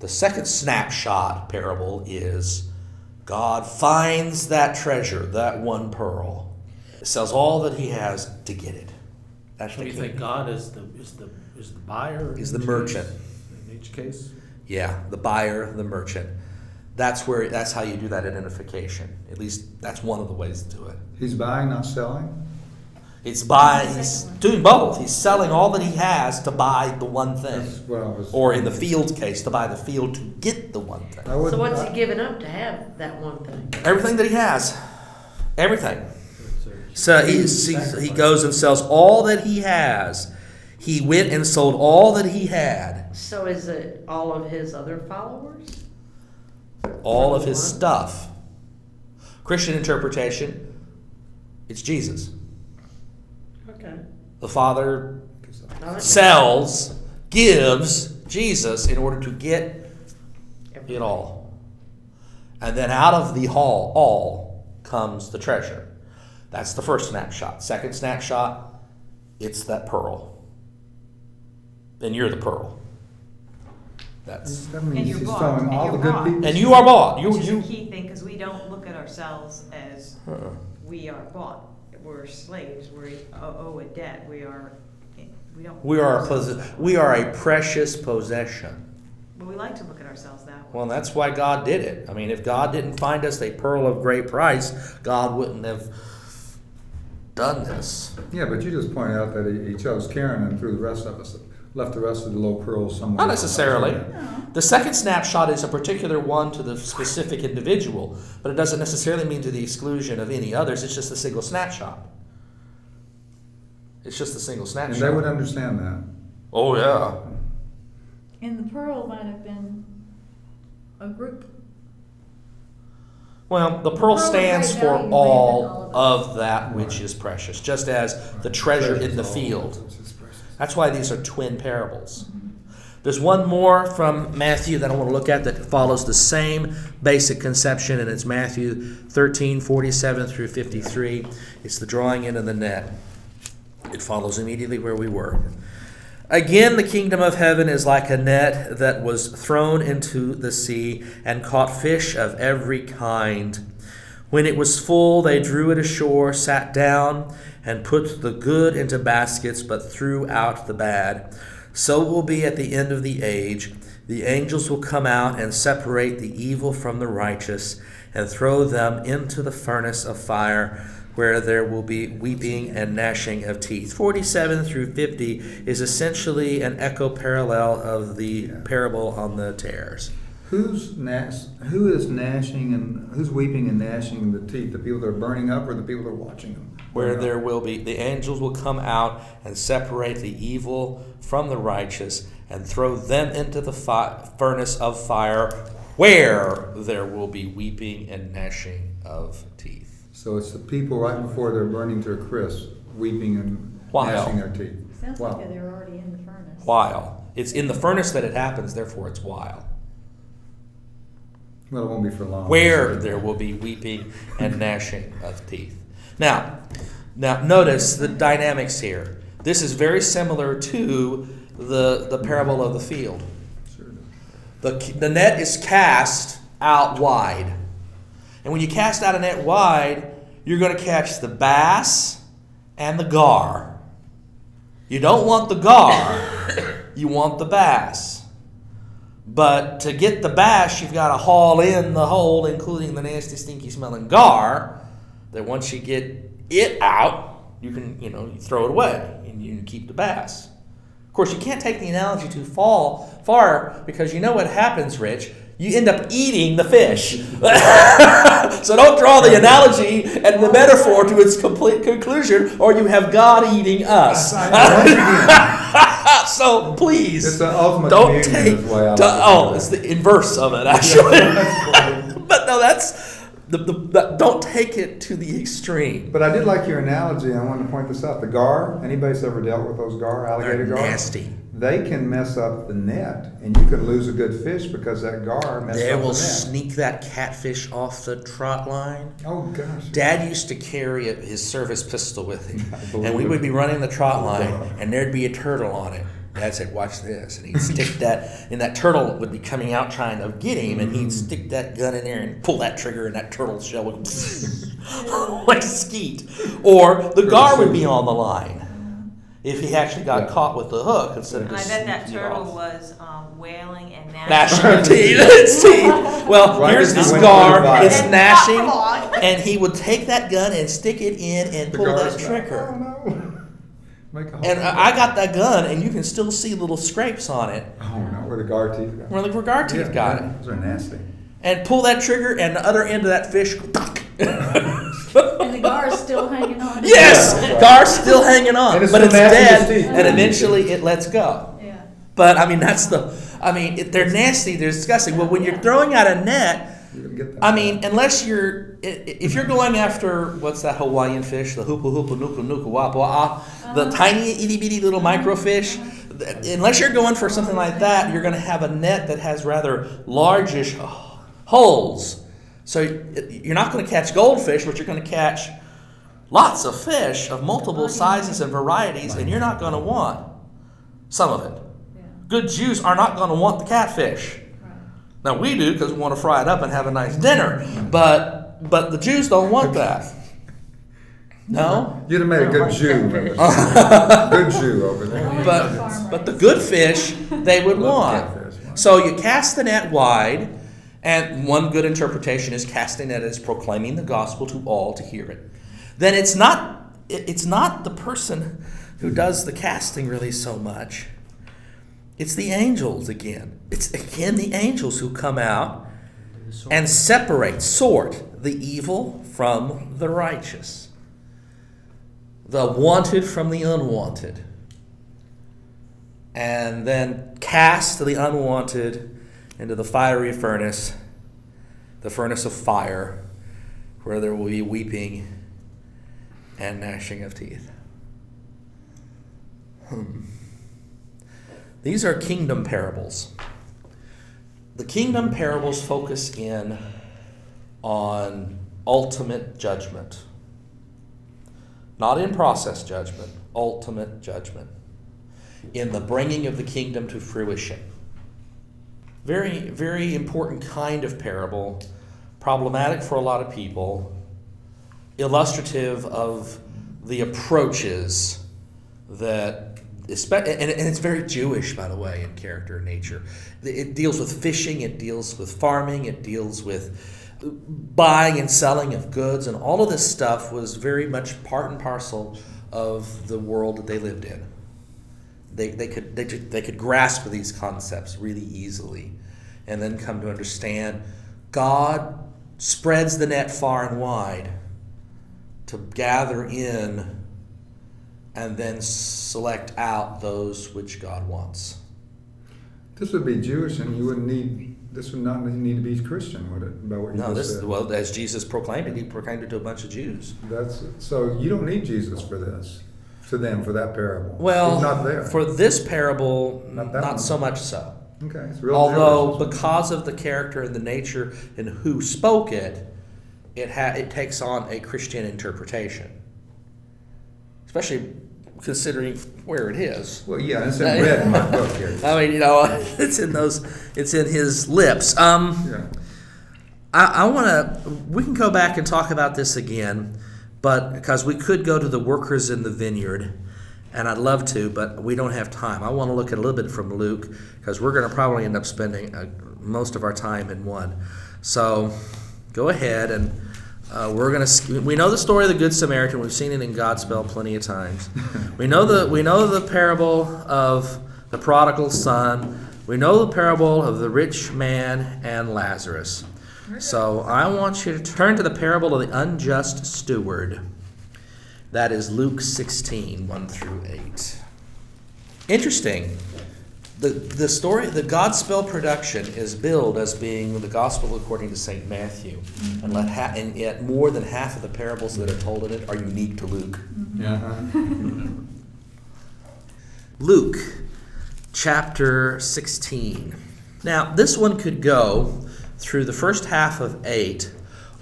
The second snapshot parable is God finds that treasure, that one pearl, sells all that he has to get it. That's So the you king- think God is the is the is the buyer? Is the merchant. case? In each case? Yeah, the buyer, the merchant. That's where that's how you do that identification. At least that's one of the ways to do it. He's buying, not selling? It's buy. He's doing both. He's selling all that he has to buy the one That's thing, what I was. or in the field case, to buy the field to get the one thing. I would- So what's he giving up to have that one thing? Everything that he has, everything. So he, he, he goes and sells all that he has. He went and sold all that he had, So is it all of his other followers? all of his stuff. Christian interpretation, it's Jesus. Okay. The Father Now that- sells, gives Jesus in order to get it all. And then out of the all, all comes the treasure. That's the first snapshot. Second snapshot, it's that pearl. And you're the pearl. That's That And means you're he's bought, selling and all you're the good bought. people. and you are bought. You Which is a you key thing, because we don't look at ourselves as uh-uh. we are bought. We're slaves, we owe owe a debt, we are, eh, we don't. we are a look pos- we are a precious possession. But we like to look at ourselves that way. Well, that's why God did it. I mean, if God didn't find us a pearl of great price, God wouldn't have done this. Yeah, but you just pointed out that he, he chose Karen and threw the rest of us, left the rest of the little pearls somewhere. Not necessarily. The second snapshot is a particular one to the specific individual, but it doesn't necessarily mean to the exclusion of any others. It's just a single snapshot. It's just a single And snapshot. they would understand that. oh yeah. And the pearl might have been a group. Well, the pearl pearl stands great for value, all raven, all of of that which is precious, just as the treasure in the field. That's why these are twin parables. There's one more from Matthew that I want to look at that follows the same basic conception, and it's Matthew 13, 47 through 53. It's the drawing in of the net. It follows immediately where we were. Again, the kingdom of heaven is like a net that was thrown into the sea and caught fish of every kind. When it was full, they drew it ashore, sat down, and put the good into baskets, but threw out the bad. So it will be at the end of the age. The angels will come out and separate the evil from the righteous and throw them into the furnace of fire where there will be weeping and gnashing of teeth. 47 through 50 is essentially an echo parallel of the parable on the tares. Who's gnash, who is gnashing and, who's weeping and gnashing the teeth? The people that are burning up or the people that are watching them? Where there will be the angels will come out and separate the evil from the righteous and throw them into the fi- furnace of fire where there will be weeping and gnashing of teeth So it's the people right before they're burning to a crisp, weeping and Wow. gnashing their teeth. Sounds Wow. like they're already in the furnace. while it's in the furnace that it happens therefore it's while Well, it won't be for long. where there will be weeping and gnashing of teeth. Now, now notice the dynamics here. This is very similar to the, the parable of the field. The, the net is cast out wide. And when you cast out a net wide, you're going to catch the bass and the gar. You don't want the gar, you want the bass. But to get the bass, you've got to haul in the whole, including the nasty, stinky smelling gar. That once you get it out, you can, you know, you throw it away and you keep the bass. Of course, you can't take the analogy too far, far because you know what happens, Rich. You end up eating the fish. so don't draw the analogy and the metaphor to its complete conclusion, or you have God eating us. So please, It's the ultimate don't take. is the way I look to- oh, it's the inverse of it, actually. But no, that's the, the, the, don't take it to the extreme. But I did like your analogy. I wanted to point this out. The gar, anybody's ever dealt with those gar, alligator They're gar? nasty. They can mess up the net, and you could lose a good fish because that gar messed They up the net. They will sneak that catfish off the trot line. Oh gosh. Dad used to carry a, his service pistol with him, and we would be running the trot Oh, line, and there'd be a turtle on it. Dad said, "Watch this," and he'd stick that, and that turtle would be coming out trying to get him, and he'd stick that gun in there and pull that trigger, and that turtle shell would like skeet, or the gar would be on the line, if he actually got Yeah. caught with the hook instead of And I just bet that turtle off. was um, wailing and gnashing gnashing. teeth. its teeth. Well, Right here's as the he went scar. It's fire. gnashing, and he would take that gun and stick it in and The pull guard's that like, trigger. Oh, no. Make a hole. And I I got that gun, and you can still see little scrapes on it Oh, no, where the gar teeth go. where the gar teeth Yeah, got yeah, it. Those are nasty. And pull that trigger, and the other end of that fish. And the gar's still hanging on. yes, Yeah, right. Gar's still hanging on, it's but it's dead, teeth. and eventually it lets go. Yeah. But I mean, that's the. I mean, it, they're nasty. They're disgusting. But when you're throwing out a net, You can get that. I mean, unless you're i- i- if you're going after what's that Hawaiian fish, the hoopa hoopa nuku nuku wapua, the tiny itty bitty little microfish. th- Unless you're going for something like that, you're going to have a net that has rather largish uh, holes. So you're not going to catch goldfish, but you're going to catch lots of fish of multiple sizes and varieties, and you're not going to want some of it. Good Jews are not going to want the catfish. Right. Now we do because we want to fry it up and have a nice dinner, but but the Jews don't want that. No, You'd have made a good Jew. Good Jew over there. but but the good fish they would want. So you cast the net wide, and one good interpretation is casting it as proclaiming the gospel to all to hear it. Then it's not it's not the person who does the casting really so much. It's the angels again. It's again the angels who come out and separate, sort the evil from the righteous, the wanted from the unwanted, and then cast the unwanted into the fiery furnace, the furnace of fire, where there will be weeping and gnashing of teeth. Hmm. These are kingdom parables. The kingdom parables focus in on ultimate judgment. Not in process judgment, ultimate judgment. In the bringing of the kingdom to fruition. Very, very important kind of parable, problematic for a lot of people, illustrative of the approaches that and, it's very Jewish, by the way, in character and nature. It deals with fishing, it deals with farming, it deals with buying and selling of goods, and all of this stuff was very much part and parcel of the world that they lived in. They, they, could, they, they could grasp these concepts really easily and then come to understand God spreads the net far and wide to gather in and then select out those which God wants. This would be Jewish, and you wouldn't need. This would not need to be Christian, would it? By what you No, this said. well, as Jesus proclaimed it, he proclaimed it to a bunch of Jews. That's so. You don't need Jesus for this. To them for that parable. Well, He's not there. for this parable, Not not, so much so. okay. Although, Jewish. because of the character and the nature and who spoke it, it ha- it takes on a Christian interpretation, especially considering where it is. well, yeah, it's in red in my book here. I mean, you know, it's in those, it's in his lips. Um, Yeah. I, I want to. We can go back and talk about this again, but because we could go to the workers in the vineyard, and I'd love to, but we don't have time. I want to look at a little bit from Luke because we're going to probably end up spending uh, most of our time in one. So, go ahead and. Uh, we're gonna. We know the story of the Good Samaritan. We've seen it in Godspell plenty of times. we know the. We know the parable of the prodigal son. We know the parable of the rich man and Lazarus. So I want you to turn to the parable of the unjust steward. That is Luke 16, 1 through 8. Interesting. The, the story, the Godspell production is billed as being the Gospel according to St. Matthew. And, let ha- and yet more than half of the parables that are told in it are unique to Luke. Yeah. Luke chapter 16. Now, this one could go through the first half of 8,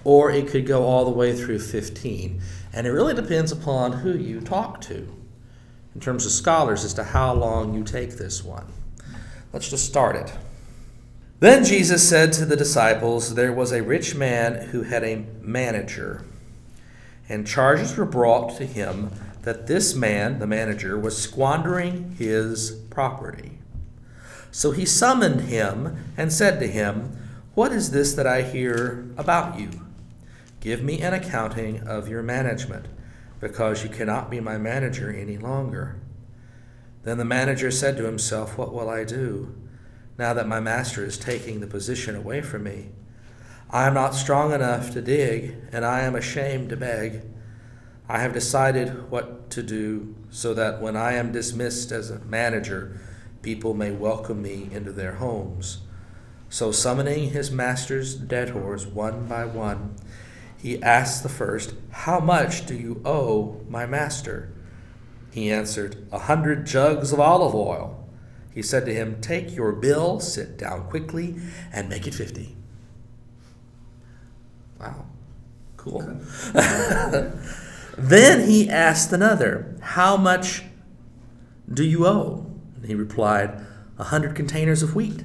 or it could go all the way through 15. And it really depends upon who you talk to in terms of scholars as to how long you take this one. Let's just start it. Then Jesus said to the disciples, There was a rich man who had a manager, and charges were brought to him that this man, the manager, was squandering his property. So he summoned him and said to him, What is this that I hear about you? Give me an accounting of your management, because you cannot be my manager any longer. Then the manager said to himself, What will I do, now that my master is taking the position away from me? I am not strong enough to dig, and I am ashamed to beg. I have decided what to do so that when I am dismissed as a manager, people may welcome me into their homes. So, summoning his master's debtors one by one, he asked the first, How much do you owe my master? He answered, A hundred jugs of olive oil. He said to him, Take your bill, sit down quickly, and make it fifty. Wow, cool. then he asked another, How much do you owe? And he replied, A hundred containers of wheat.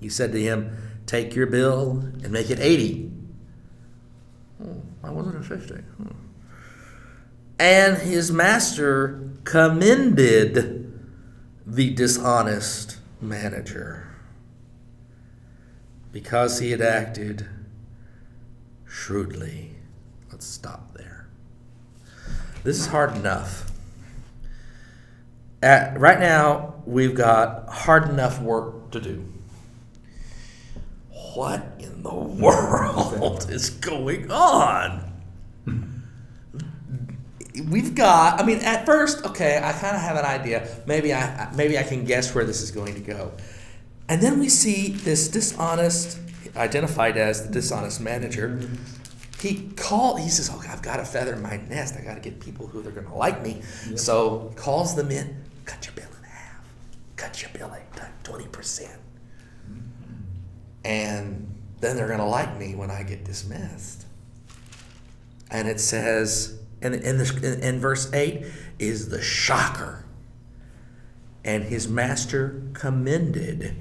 He said to him, Take your bill and make it eighty. Oh, why wasn't it fifty? Hmm. And his master commended the dishonest manager because he had acted shrewdly. Let's stop there. This is hard enough. At, right now, we've got hard enough work to do. What in the world is going on? We've got. I mean, at first, okay, I kind of have an idea. Maybe I maybe I can guess where this is going to go, and then we see this dishonest, identified as the dishonest manager. He call. He says, "Okay, I've got a feather in my nest. I got to get people who they're going to like me." So calls them in. Cut your bill in half. Cut your bill at twenty percent, and then they're going to like me when I get dismissed. And it says, and in, this, in verse 8 is the shocker. And his master commended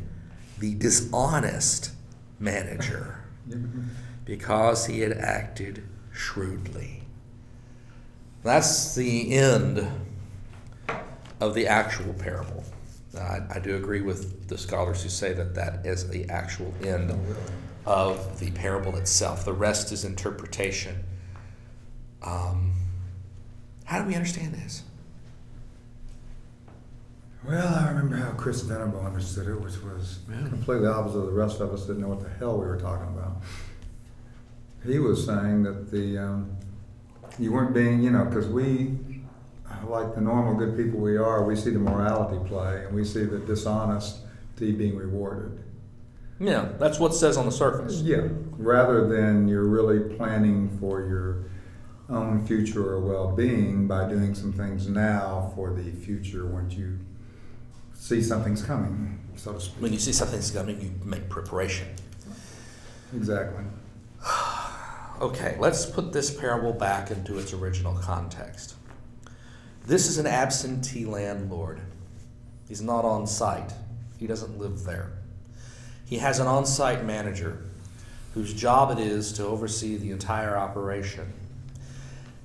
the dishonest manager because he had acted shrewdly. That's the end of the actual parable. Now, I, I do agree with the scholars who say that that is the actual end of the parable itself. The rest is interpretation. Um, how do we understand this? Well, I remember how Chris Venable understood it, which was Yeah. completely opposite of the rest of us didn't know what the hell we were talking about. He was saying that the um, you weren't being, you know, because we, like the normal good people we are, we see the morality play and we see the dishonesty being rewarded. Yeah, that's what it says on the surface. Yeah, rather than you're really planning for your own future or well-being by doing some things now for the future once you see something's coming, so to speak. When you see something's coming, you make preparation. Exactly. Okay, let's put this parable back into its original context. This is an absentee landlord. He's not on site, he doesn't live there. He has an on site manager whose job it is to oversee the entire operation.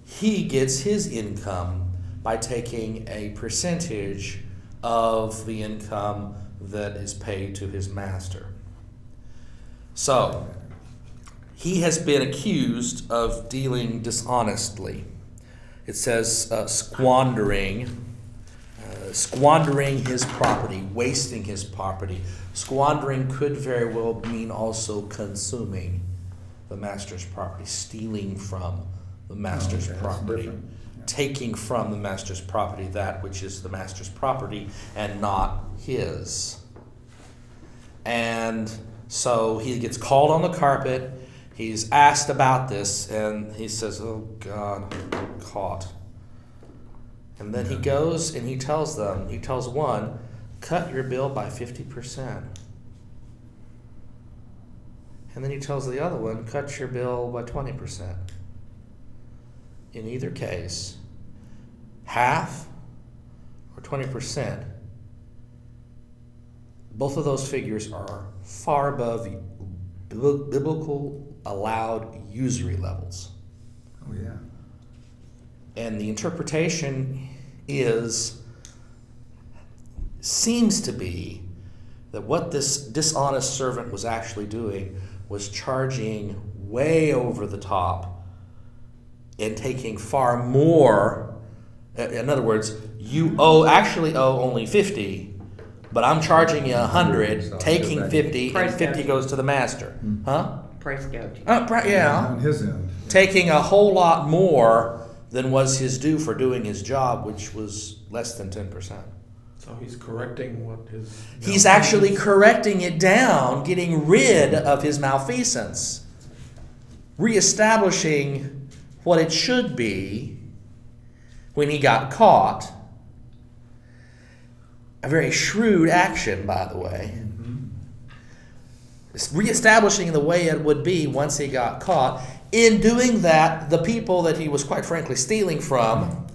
He gets his income by taking a percentage of the income that is paid to his master. So, he has been accused of dealing dishonestly. It says uh, squandering, uh, squandering his property, wasting his property. Squandering could very well mean also consuming the master's property, stealing from the master's Oh, okay, property. Yeah. taking from the master's property that which is the master's property and not his. And so he gets called on the carpet. He's asked about this, and he says, Oh God, I'm caught. And then he goes and he tells them, he tells one, cut your bill by 50%. And then he tells the other one, cut your bill by 20%. In either case, half or 20%, both of those figures are far above biblical allowed usury levels. Oh, yeah. and the interpretation is seems to be that what this dishonest servant was actually doing was charging way over the top and taking far more. In other words, you owe actually owe only fifty, but I'm charging you a hundred, taking fifty, and Price fifty gouging. goes to the master, huh? Price gouging. Uh, pri- yeah, On his end. taking a whole lot more than was his due for doing his job, which was less than ten percent. So he's correcting what his. He's actually correcting it down, getting rid of his malfeasance, reestablishing what it should be when he got caught. A very shrewd action, by the way. Mm-hmm. It's reestablishing the way it would be once he got caught. In doing that, the people that he was quite frankly stealing from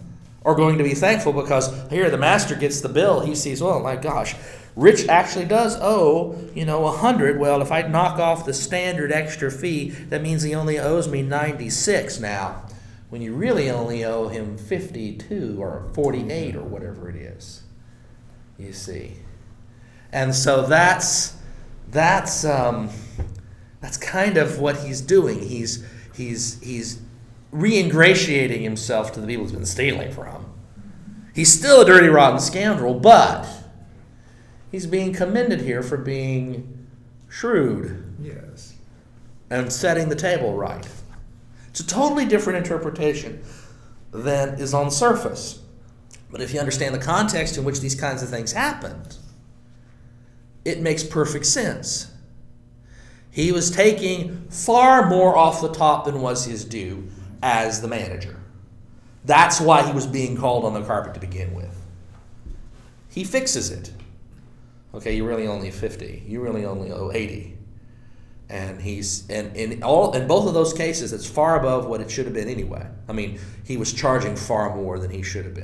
are going to be thankful because here the master gets the bill. He sees, well, my gosh, Rich actually does owe, you know, a hundred. Well, if I knock off the standard extra fee, that means he only owes me ninety-six now, when you really only owe him fifty-two or forty-eight or whatever it is. You see, and so that's that's um, that's kind of what he's doing. He's he's he's re-ingratiating himself to the people he's been stealing from. He's still a dirty, rotten scoundrel, but he's being commended here for being shrewd Yes. and setting the table right. It's a totally different interpretation than is on the surface. But if you understand the context in which these kinds of things happened, it makes perfect sense. He was taking far more off the top than was his due as the manager. That's why he was being called on the carpet to begin with. He fixes it. Okay, you really only 50. You really only owe 80 and he's and in all in both of those cases it's far above what it should have been anyway i mean he was charging far more than he should have been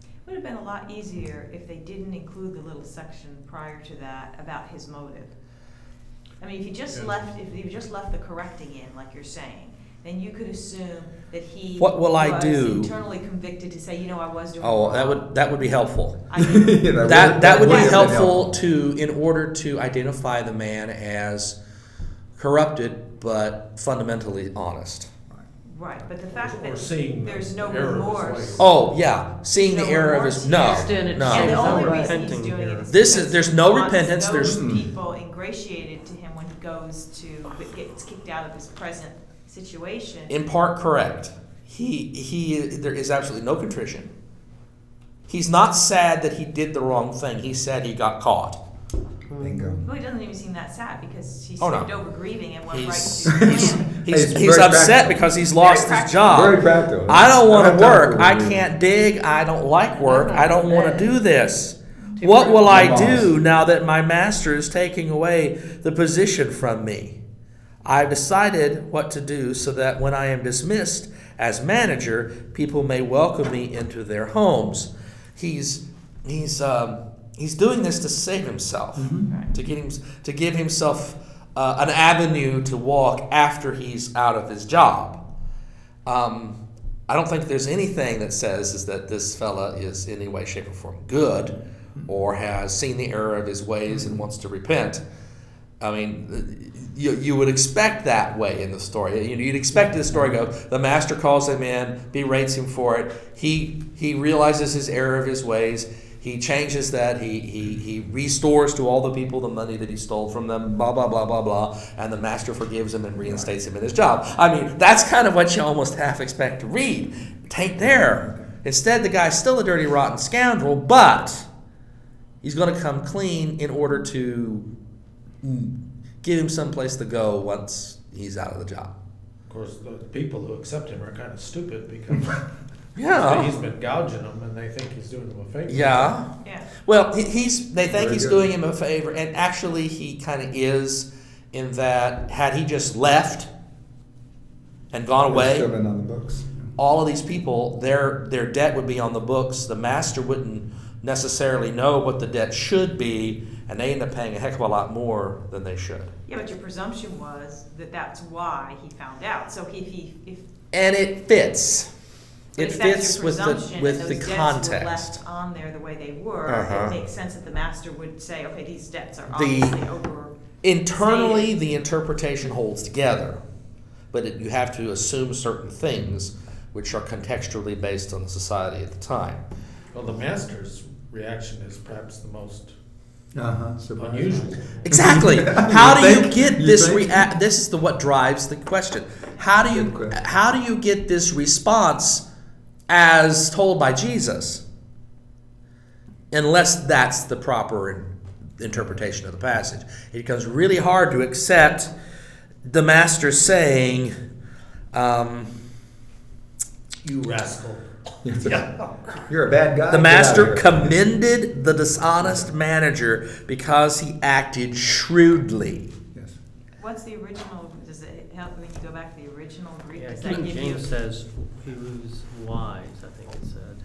It Would have been a lot easier if they didn't include the little section prior to that about his motive. I mean, if you just Yeah. left, if you just left the correcting in, like you're saying, then you could assume that he What will I was do? internally convicted to say, you know, I was doing oh wrong. that would that would be helpful I mean, Yeah, that that would be have been helpful to in order to identify the man as corrupted but fundamentally honest right, but the fact Or that seeing there's the no error of his remorse. ways. oh yeah seeing the No error of his no He's doing no And the He's only not reason he's repenting doing here. it is This is- because there's he no wants repentance, Those there's- people ingratiated to him when he goes to gets kicked out of his present situation. in part correct. He he there is absolutely no contrition. He's not sad that he did the wrong thing. He said he got caught. Bingo. Well, he doesn't even seem that sad because he Oh, no. over grieving and went right He's to he's, him. he's, He's he's upset practical. because he's lost his job. Very practical. I don't want to work. I can't dig. I don't like work. I don't want to do this. What will I do now that my master is taking away the position from me? I've decided what to do so that when I am dismissed as manager, people may welcome me into their homes. He's he's um, he's doing this to save himself, to get him to give himself uh, an avenue to walk after he's out of his job. Um, I don't think there's anything that says is that this fella is in any way, shape, or form good, or has seen the error of his ways and wants to repent. I mean, you, you would expect that way in the story. You know, You'd expect the story to go. The master calls him in, berates him for it. He he realizes his error of his ways. He changes that. He, he he restores to all the people the money that he stole from them. Blah blah blah blah blah. And the master forgives him and reinstates him in his job. I mean, that's kind of what you almost half expect to read. Taint there. Instead, the guy's still a dirty, rotten scoundrel, but he's going to come clean in order to Mm. give him some place to go once he's out of the job. Of course, the people who accept him are kind of stupid because Yeah. he's been gouging them and they think he's doing them a favor. Yeah. Yeah. Well, he, he's they think Very he's good. doing him a favor, and actually he kind of is in that had he just left and gone It's still away, been on the books. all of these people their their debt would be on the books. The master wouldn't necessarily know what the debt should be, and they end up paying a heck of a lot more than they should. Yeah, but your presumption was that that's why he found out. So if he, if, And it fits. But It if that's fits your with the- with those the debts were context. left on there the way they were, Uh-huh. it makes sense that the master would say, okay, these debts are The- obviously over. Internally, the interpretation holds together, but it, you have to assume certain things which are contextually based on the society at the time. Well, the master's reaction is perhaps the most Uh-huh. So unusual. Exactly. How do you get You this? think? Rea- this is the what drives the question. How do you question. how do you get this response as told by Jesus? Unless that's the proper interpretation of the passage, it becomes really hard to accept the master saying, um, You rascal. You're a bad guy. "The master out of here. commended the dishonest manager because he acted shrewdly." Yes. What's the original, does it help when you go back to the original Greek? Yeah, Does that King give you? James says he was wise, I think it said.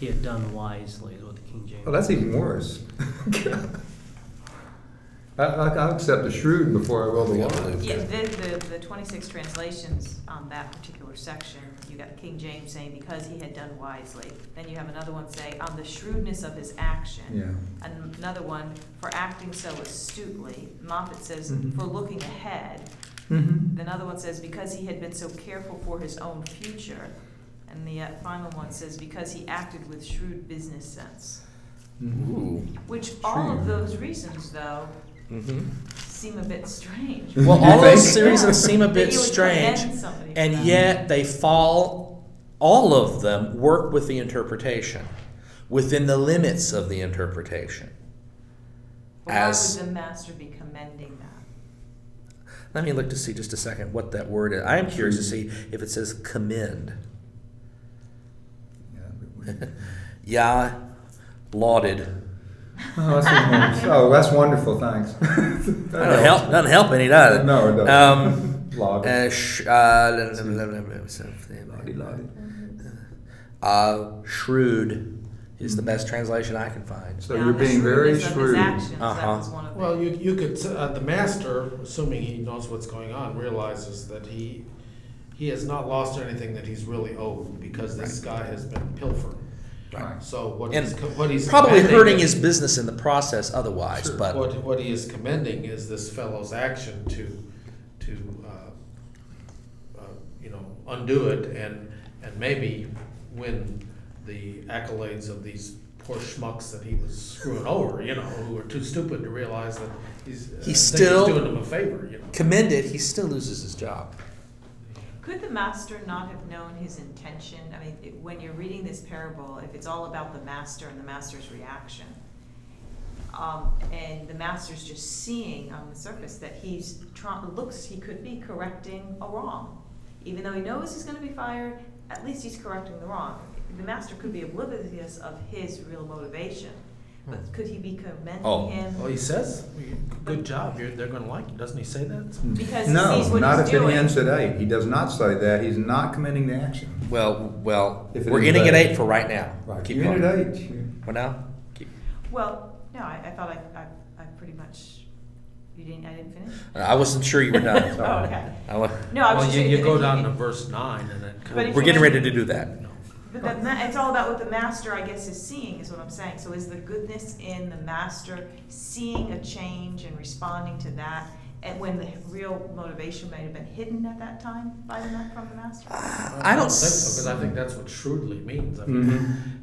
He had done wisely is what the King James. Well, that's even worse. I, I, I'll accept the shrewd before I will the wise. Yeah, the, the, the twenty-six translations on that particular section, you got King James saying because he had done wisely. Then you have another one saying on the shrewdness of his action. Yeah. And Another one, for acting so astutely. Moffatt says, Mhm. for looking ahead. Mm-hmm. Another one says, because he had been so careful for his own future. And the uh, final one says, because he acted with shrewd business sense. Ooh. Which all of Shrewd. those reasons, though, hmm seem a bit strange. Well, all those think? reasons seem a bit strange, commend somebody for and that. yet they fall. All of them work with the interpretation, within the limits of the interpretation. Why as- would the master be commending that? Let me look to see just a second what that word is. I am curious to see if it says commend. Yeah, lauded. Oh, that's, wonderful. oh, that's wonderful. Thanks. Doesn't help. Doesn't help any, does it? No, it doesn't. Um, Lauded. uh, sh- uh, Lottie, lottie. uh, shrewd is the best translation I can find. So Now, you're being very shrewdness of his shrewd. Uh-huh. was one of the- Well, you, you could, uh, the master, assuming he knows what's going on, realizes that he, he has not lost anything that he's really owed because this guy has been pilfering. Right. So what And he's, co- what he's. Probably commending hurting is- his business in the process otherwise, Sure. but What, what he is commending is this fellow's action to, to, uh, uh, you know, undo it and, and maybe win the accolades of these poor schmucks that he was screwing over, you know, who are too stupid to realize that he's, uh, think still- he's doing them a favor, you know. commended, he still loses his job. Could the master not have known his intention? I mean, it- when you're reading this parable, if it's all about the master and the master's reaction, um, and the master's just seeing on the surface that he's looks, he could be correcting a wrong. Even though he knows he's gonna be fired, at least he's correcting the wrong. The master could be oblivious of his real motivation, but hmm. could he be Oh. commending him? Well, he says, good job, you're, they're gonna like you, doesn't he say that? Because he no, sees what not he's if it doing. ends at eight. He does not say that. He's not commending the action. Well, well, If it we're is ending at bad. eight for right now. Right. Keep you going. at eight. Well, now, keep, Well, no, I, I thought I, I, I pretty much, you didn't, I didn't finish? I wasn't sure you were done. Oh, okay. I wa- No, I was Well, just you, saying. you that go if down to verse nine and it But kind if We're getting ready to do that. No. But the ma- it's all about what the master, I guess, is seeing, is what I'm saying. So is the goodness in the master seeing a change and responding to that? And when the real motivation may have been hidden at that time by the, ma- from the master? I don't think so, because I think that's what shrewdly means. I mean,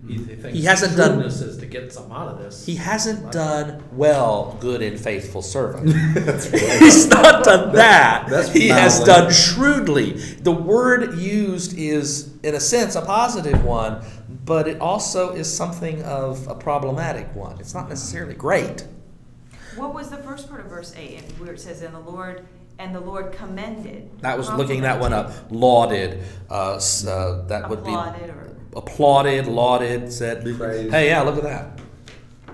Mhm. he, he thinks He hasn't done- shrewdness is to get some out of this. He hasn't done well, good and faithful servant. That's right. He's not done that. That's he has mildly. done shrewdly. The word used is, in a sense, a positive one, but it also is something of a problematic one. It's not necessarily great. What was the first part of verse eight, where it says, and the Lord, and the Lord commended? That was looking that one up. Lauded. Uh, uh, that would be Applauded or? applauded, lauded, said, Praised. "Hey, yeah, look at that."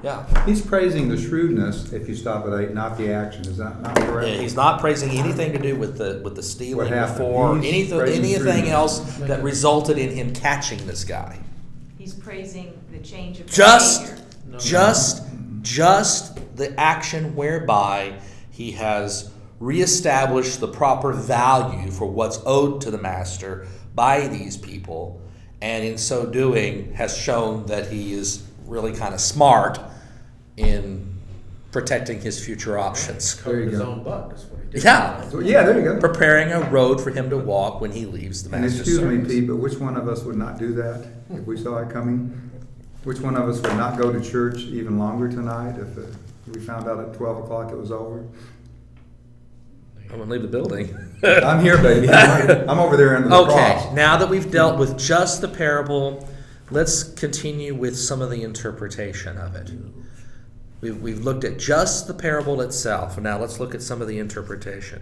Yeah. He's praising the shrewdness if you stop at eight, not the action. Is that not correct? Yeah, he's not praising anything to do with the with the stealing What happened? before He's anything praising anything shrewdness. else that resulted in him catching this guy. He's praising the change of Just behavior. Just just the action whereby he has reestablished the proper value for what's owed to the master by these people and in so doing has shown that he is really kind of smart in protecting his future options. There you his go. own butt, is what he did. Yeah. So, yeah, there you go. Preparing a road for him to walk when he leaves the And master's excuse me, service. Pete, but which one of us would not do that if we saw it coming? Which one of us would not go to church even longer tonight if uh, we found out at twelve o'clock it was over? I'm gonna leave the building. I'm here, baby. I'm I'm over there under the Okay, cross. now that we've dealt with just the parable, let's continue with some of the interpretation of it. We've, we've looked at just the parable itself, and now let's look at some of the interpretation.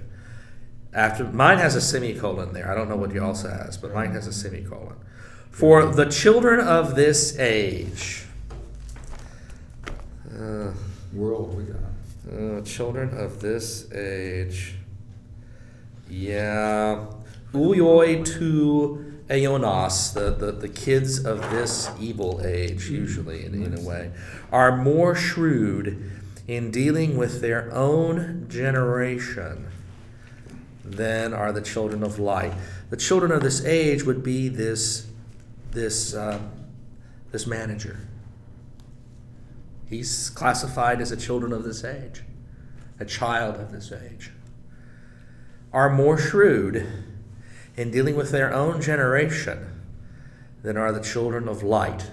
After mine has a semicolon there. I don't know what yours has, but mine has a semicolon. For the children of this age. Uh, World we got. uh, children of this age. Yeah. Uyoi tu aeonos, the, the, the kids of this evil age, usually in, in a way, are more shrewd in dealing with their own generation than are the children of light. The children of this age would be this this uh, this manager. He's classified as a children of this age, a child of this age. Are more shrewd in dealing with their own generation than are the children of light.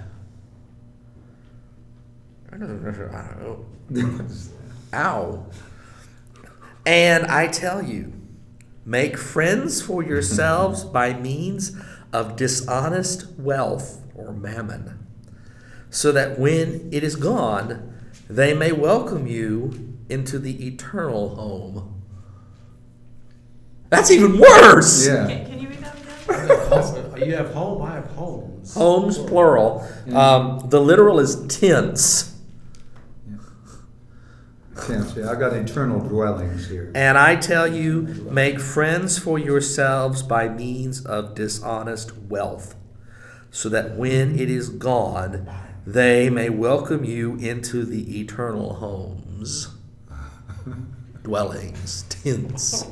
I don't know. Ow. And I tell you, make friends for yourselves by means of dishonest wealth or mammon, so that when it is gone, they may welcome you into the eternal home. That's even worse. Yeah. Can, can you read that again? Home- You have home, I have homes. Homes, plural. Um, the literal is tents. Tense, yeah, I've got eternal dwellings here. And I tell you, make friends for yourselves by means of dishonest wealth, so that when it is gone, they may welcome you into the eternal homes. Dwellings, tents.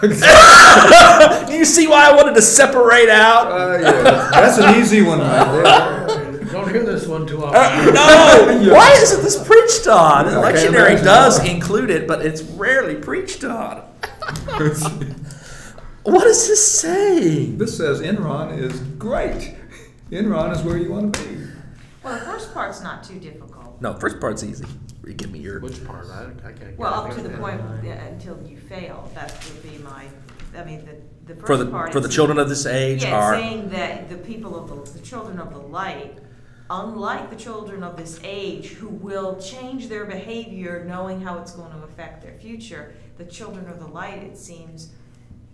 Do you see why I wanted to separate out? Uh, yeah, that's an easy one right Don't hear this one too Uh, often. no! Why isn't this preached on? The lectionary does why. include it, but it's rarely preached on. what does this say? This says Enron is great. Enron is where you want to be. Well, the first part's not too difficult. No, first part's easy. You give me your. Which part? I, I can't. Well, up to the point yeah, until you fail, that would be my, I mean, the, the For the part for the is- children of this age Yeah, are saying that the people of the, the children of the light, unlike the children of this age who will change their behavior knowing how it's going to affect their future, the children of the light, it seems,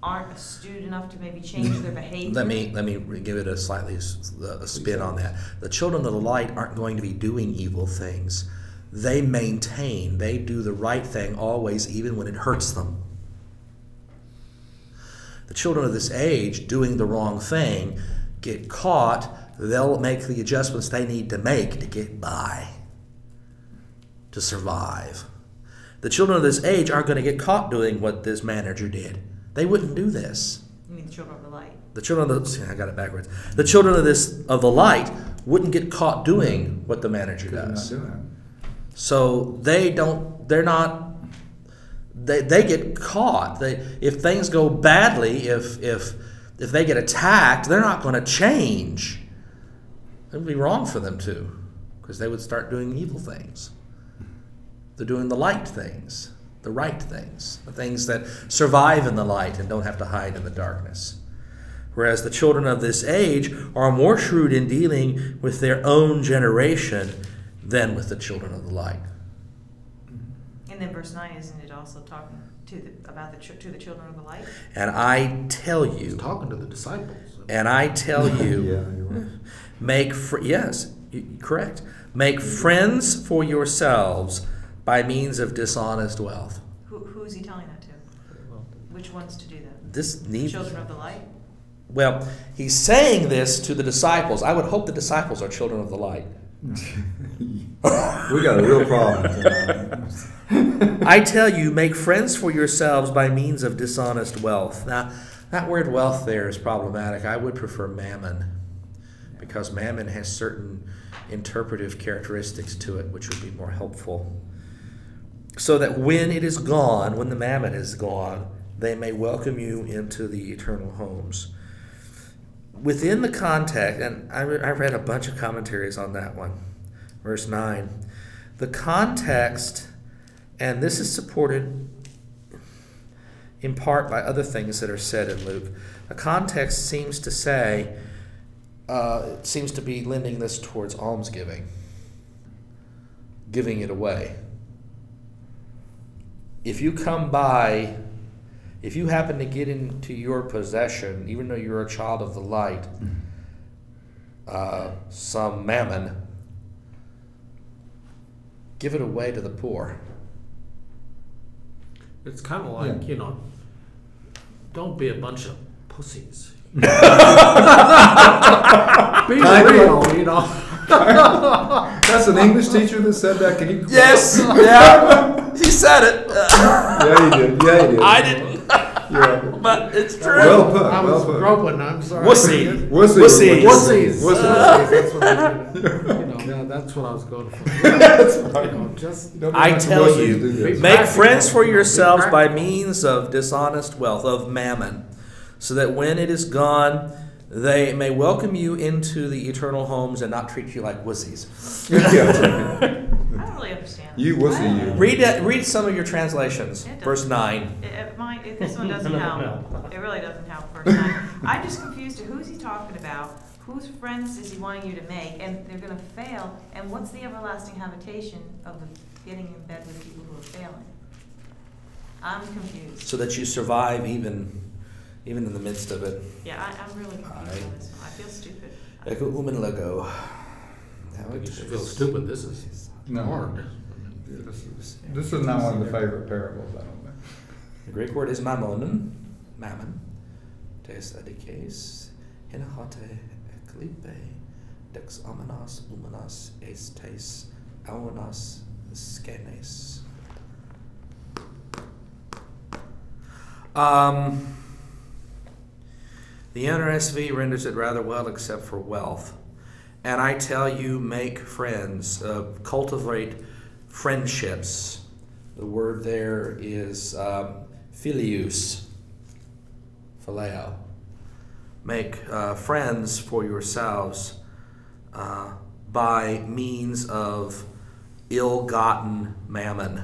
aren't astute enough to maybe change their behavior. let me let me give it a slightly s- a spin on that. The children of the light aren't going to be doing evil things. They maintain, they do the right thing always, even when it hurts them. The children of this age doing the wrong thing get caught, they'll make the adjustments they need to make to get by, to survive. The children of this age aren't going to get caught doing what this manager did. They wouldn't do this. I mean, the children of the light. The children of the see, I got it backwards. The children of this of the light wouldn't get caught doing what the manager does. you're not doing So they don't. They're not. They, they get caught. They if things go badly, if if if they get attacked, they're not going to change. It would be wrong for them to, because they would start doing evil things. They're doing the light things, the right things, the things that survive in the light and don't have to hide in the darkness. Whereas the children of this age are more shrewd in dealing with their own generation than with the children of the light. And then verse nine, isn't it also talking to the, about the, ch- to the children of the light? And I tell He's you, talking to the disciples. and I tell you, Yeah, you're right. make fr- yes, correct. Make friends for yourselves by means of dishonest wealth. Who, who's he telling that to? Which ones to do that? This The needs children of the light? well. He's saying this to the disciples. I would hope the disciples are children of the light. We got a real problem. tonight. I tell you, make friends for yourselves by means of dishonest wealth. Now, that word wealth there is problematic. I would prefer mammon. because mammon has certain interpretive characteristics to it which would be more helpful. So that when it is gone, when the mammon is gone, they may welcome you into the eternal homes. Within the context, and I, I read a bunch of commentaries on that one, verse 9. The context, and this is supported in part by other things that are said in Luke. The context seems to say, uh, it seems to be lending this towards almsgiving, giving it away. If you come by, if you happen to get into your possession, even though you're a child of the light, uh, some mammon, give it away to the poor. It's kind of like, Yeah. you know, don't be a bunch of pussies. be Kind of real, you know. That's an English teacher that said that. Can you? Yes, yeah, he said it. Yeah, he did. Yeah, he did. I didn't, Yeah. but it's true. Well put. I well was put. groping, I'm sorry. Wussy. Wussy. Wussies. Wussies. Wussies. That's what I, you know, yeah, that's what I was going for. That's You know, just, Don't I tell you. Make friends for yourselves by means of dishonest wealth, of mammon, so that when it is gone, they may welcome you into the eternal homes and not treat you like wussies. understand. You wussy, you. Read that, read some of your translations. It doesn't- Verse nine. It, it might, it, this one doesn't No, help. It really doesn't help first time. I'm just confused to who's he talking about? Whose friends is he wanting you to make? And they're gonna fail, and what's the everlasting habitation of the getting in bed with people who are failing? I'm confused. So that you survive even, even in the midst of it. Yeah, I, I'm really confused I- this one. I feel stupid. Ego umen lego. Now it you should is. feel stupid, this is No. hard. This is, not one of the favorite parables, I don't think. The Greek word is mammonen, mammon. Tes adikes, hinahate eklipe, dex amenas umenas estes, aunas skenes. Um, the NRSV renders it rather well, except for wealth. And I tell you, make friends, uh, cultivate friendships. The word there is um, philius, phileo. Make uh, friends for yourselves uh, by means of ill gotten mammon,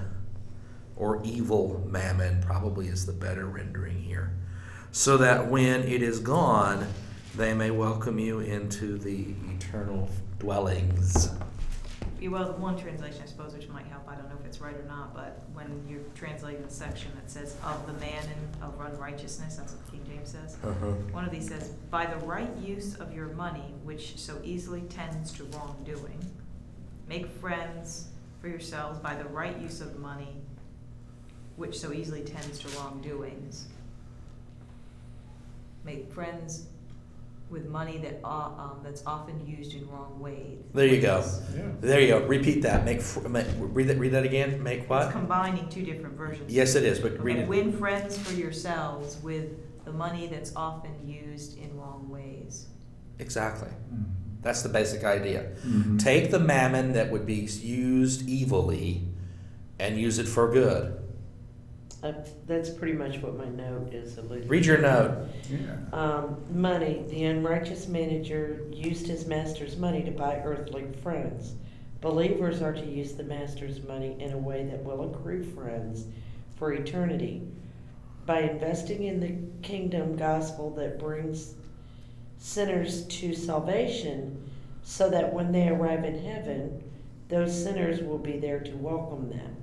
or evil mammon, probably is the better rendering here, so that when it is gone, they may welcome you into the eternal dwellings. Well, one translation, I suppose, which might it's right or not, but when you're translating the section that says of the man and of unrighteousness, that's what the King James says. Uh-huh. One of these says, by the right use of your money, which so easily tends to wrongdoing, make friends for yourselves by the right use of money, which so easily tends to wrongdoings. Make friends with money that, uh, um, that's often used in wrong ways. There you go. Yeah. There you go. Repeat that. Make, fr- make read that. Read that again. Make It's what? combining two different versions. Yes, it is. But Okay, read it. Win friends for yourselves with the money that's often used in wrong ways. Exactly. That's the basic idea. Mhm. Take the mammon that would be used evilly, and use it for good. Uh, That's pretty much what my note is alluding. Read your note. Yeah. Um, money, the unrighteous manager used his master's money to buy earthly friends. Believers are to use the master's money in a way that will accrue friends for eternity. By investing in the kingdom gospel that brings sinners to salvation, so that when they arrive in heaven, those sinners will be there to welcome them.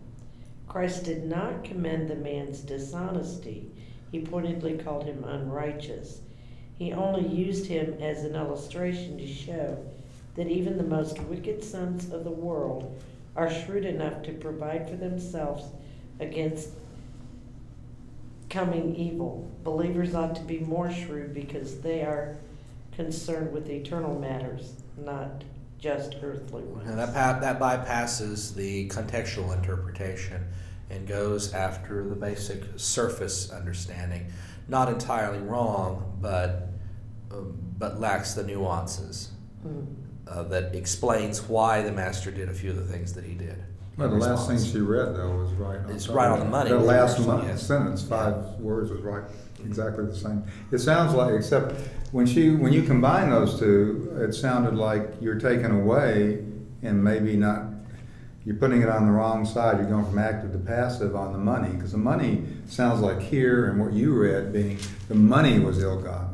Christ did not commend the man's dishonesty. He pointedly called him unrighteous. He only used him as an illustration to show that even the most wicked sons of the world are shrewd enough to provide for themselves against coming evil. Believers ought to be more shrewd because they are concerned with eternal matters, not just earthly ones. And that that bypasses the contextual interpretation and goes after the basic surface understanding. Not entirely wrong, but um, but lacks the nuances Mm. uh, that explains why the master did a few of the things that he did. Well, the in last thing she read though was right on. It's top right on the money. The last Yes. mon- sentence, five words was right, exactly the same. It sounds like, except when she, when you combine those two, it sounded like you're taken away and maybe not, you're putting it on the wrong side. You're going from active to passive on the money, because the money sounds like here and what you read being, the money was ill-gotten.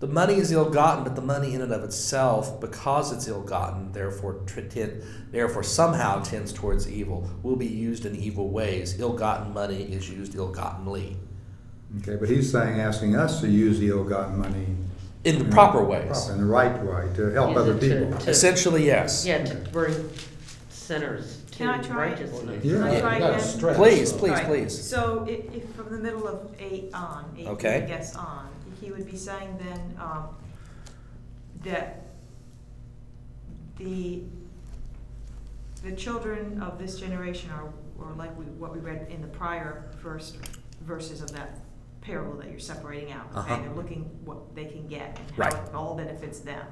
The money is ill-gotten, but the money in and of itself, because it's ill-gotten, therefore, tr- ten- therefore somehow tends towards evil, will be used in evil ways. Ill-gotten money is used ill-gottenly Okay, but he's saying, asking us to use the ill-gotten money. in the in proper ways. proper- In the right way, to help Use other to- people. to- Essentially, yes. Yeah, to bring sinners to Can I try it? righteousness. Yeah. Can I Yeah, try you gotta again? stress. Please, so- please, Right. please. So if, if from the middle of eight on, eight, Okay. I guess on, he would be saying then, um, that the, the children of this generation are, or like we, what we read in the prior first verses of that parable that you're separating out, okay? Uh-huh. They're looking what they can get and Right. how it all benefits them.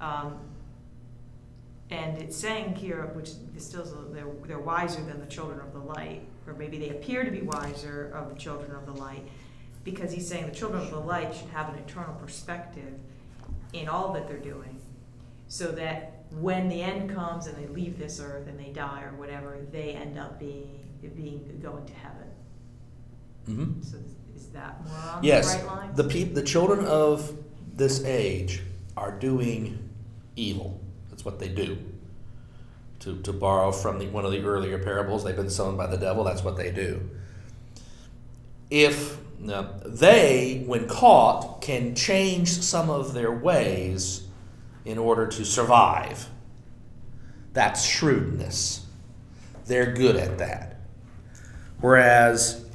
Um, and it's saying here, which distills, they're, they're wiser than the children of the light, or maybe they appear to be wiser of the children of the light, because he's saying the children of the light should have an eternal perspective in all that they're doing, so that when the end comes and they leave this earth and they die or whatever, they end up being, being, going to heaven. hmm So is that more on the right line? the peop, the children of this age are doing evil. That's what they do. To, to borrow from the, one of the earlier parables, they've been sown by the devil. That's what they do. If now, they, when caught, can change some of their ways in order to survive, that's shrewdness. They're good at that. Whereas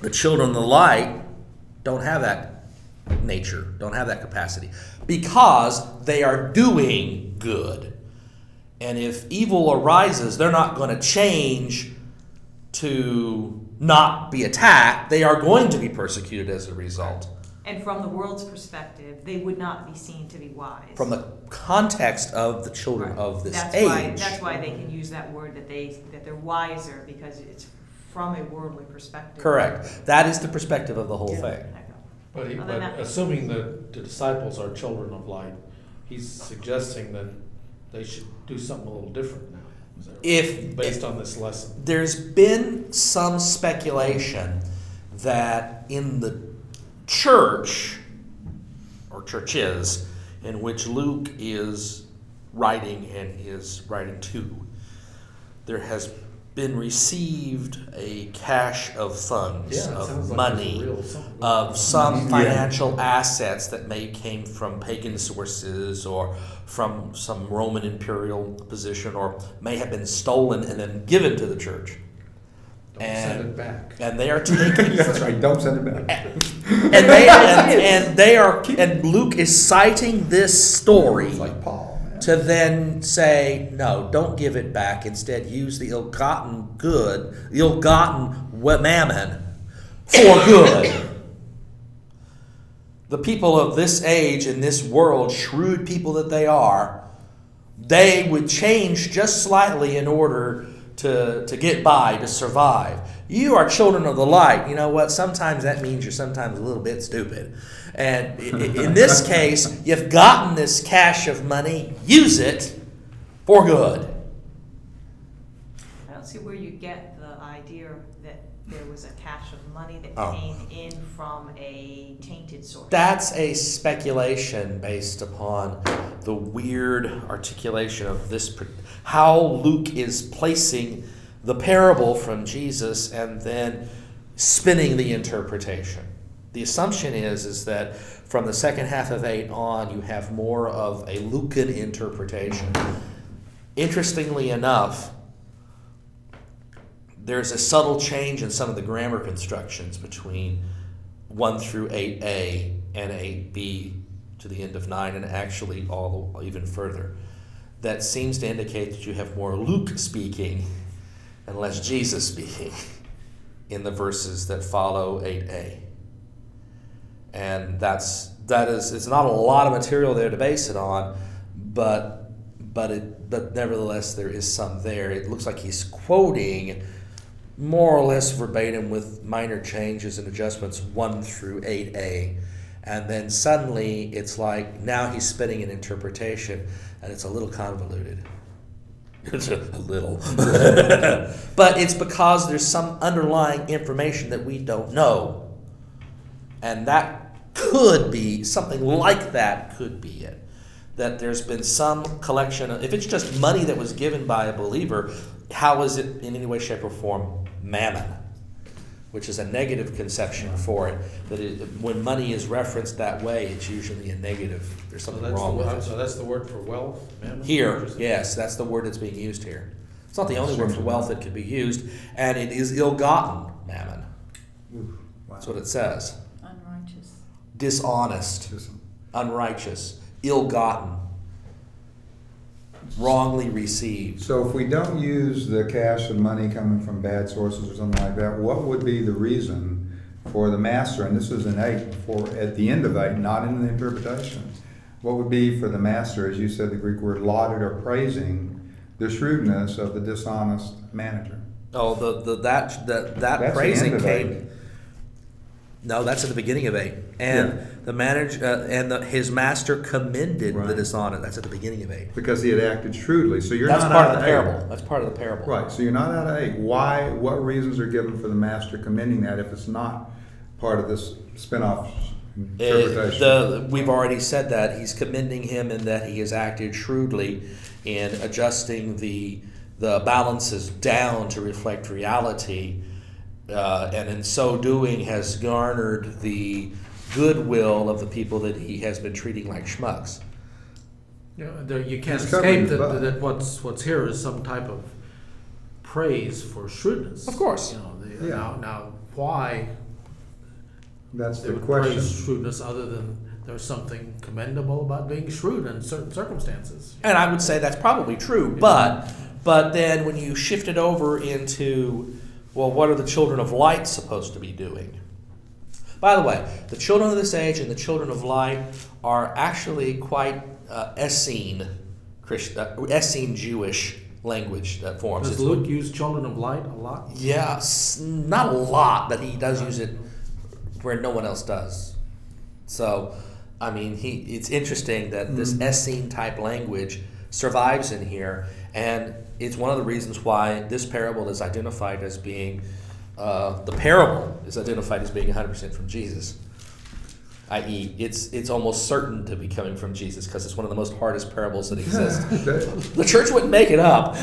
the children of the light don't have that nature, don't have that capacity, because they are doing good. And if evil arises, they're not going to change to not be attacked. They are going to be persecuted as a result. And from the world's perspective, they would not be seen to be wise. From the context of the children Right. of this that's age. Why, that's why they can use that word that they that they're wiser because it's from a worldly perspective. Correct. That is the perspective of the whole Yeah. thing. But, he, but assuming that the disciples are children of light, he's suggesting that they should do something a little different now. Is that right? If Based on this lesson. there's been some speculation that in the church or churches in which Luke is writing and is writing to, there has been received a cache of funds, Yeah, it of sounds like money, there's a real something of some Yeah. financial assets that may came from pagan sources or from some Roman imperial position or may have been stolen and then given to the church. Don't and- send it back. And they are taking That's right, don't send it back. and they and, and they are and Luke is citing this story like Paul, man. To then say, no, don't give it back. Instead, use the ill-gotten good, the ill-gotten wa- mammon for good. the people of this age in this world, shrewd people that they are, they would change just slightly in order to, to get by, to survive. You are children of the light. You know what? Sometimes that means you're sometimes a little bit stupid. And in this case, you've gotten this cache of money, use it for good. I don't see where you get the idea that there was a cache of money that Oh. came in from a tainted source. That's a speculation based upon the weird articulation of this, how Luke is placing the parable from Jesus and then spinning the interpretation. The assumption is, is that from the second half of 8 on, you have more of a Lucan interpretation. Interestingly enough, there's a subtle change in some of the grammar constructions between 1 through 8a and 8b to the end of 9 and actually all even further that seems to indicate that you have more luke speaking and less jesus speaking in the verses that follow 8a and that's that is it's not a lot of material there to base it on but but it but nevertheless there is some there. It looks like he's quoting more or less verbatim with minor changes and adjustments one through eight A. And then suddenly it's like now he's spinning an interpretation and it's a little convoluted. It's a, a little. but it's because there's some underlying information that we don't know. And that could be something like that could be it. That there's been some collection of, if it's just money that was given by a believer, how is it in any way, shape, or form mammon? Which is a negative conception for it. That it, when money is referenced that way, it's usually a negative. There's something that's wrong the- with it. So that's the word for wealth, mammon? Here, yes, that's the word that's being used here. It's not the only word for wealth that could be used, and it is ill-gotten mammon. Wow. That's what it says. Dishonest, unrighteous, ill-gotten, wrongly received. So if we don't use the cash and money coming from bad sources or something like that, what would be the reason for the master, and this is in eight, before, at the end of eight, not in the interpretation, what would be for the master, as you said, the Greek word lauded or praising the shrewdness of the dishonest manager? Oh, the, the that that that That's praising came. Eight. No, that's at the beginning of eight, and Yeah. the manager uh, and the, his master commended the Right. dishonest. That's at the beginning of eight. Because he had acted shrewdly, so you're That's not part out of the eight. parable. That's part of the parable. Right, so you're not out of eight. Why, what reasons are given for the master commending that if it's not part of this spin-off Uh, the, we've already said that he's commending him in that he has acted shrewdly in adjusting the the balances down to reflect reality, uh, and in so doing has garnered the goodwill of the people that he has been treating like schmucks. You know, there, you can't He's escape that, butt. that what's, what's here is some type of praise for shrewdness. Of course. You know, the, Yeah. now, now, why That's they the would question. praise shrewdness other than there's something commendable about being shrewd in certain circumstances? And I would say that's probably true, but but then when you shift it over into well, what are the children of light supposed to be doing? By the way, the children of this age and the children of light are actually quite uh, Essene, Christ, uh, Essene Jewish language that forms. Does It's- Luke use children of light a lot? yeah, not a lot, but he does use it where no one else does. So, I mean, he it's interesting that this Essene type language survives in here, and it's one of the reasons why this parable is identified as being uh, the parable is identified as being 100% from Jesus. I.e., it's it's almost certain to be coming from Jesus because it's one of the most hardest parables that exist. the church wouldn't make it up.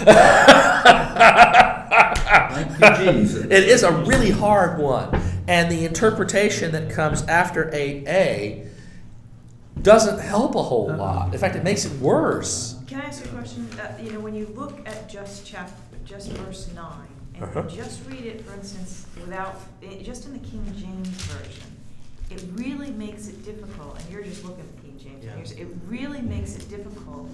Jesus. It is a really hard one. And the interpretation that comes after 8a doesn't help a whole lot. In fact, it makes it worse. Can I ask you a question? Uh, you know, when you look at just chapter, just verse nine, and Uh-huh. just read it, for instance, without, eh, just in the King James version, it really makes it difficult, and you're just looking at the King James, and Yeah. you're it really makes it difficult,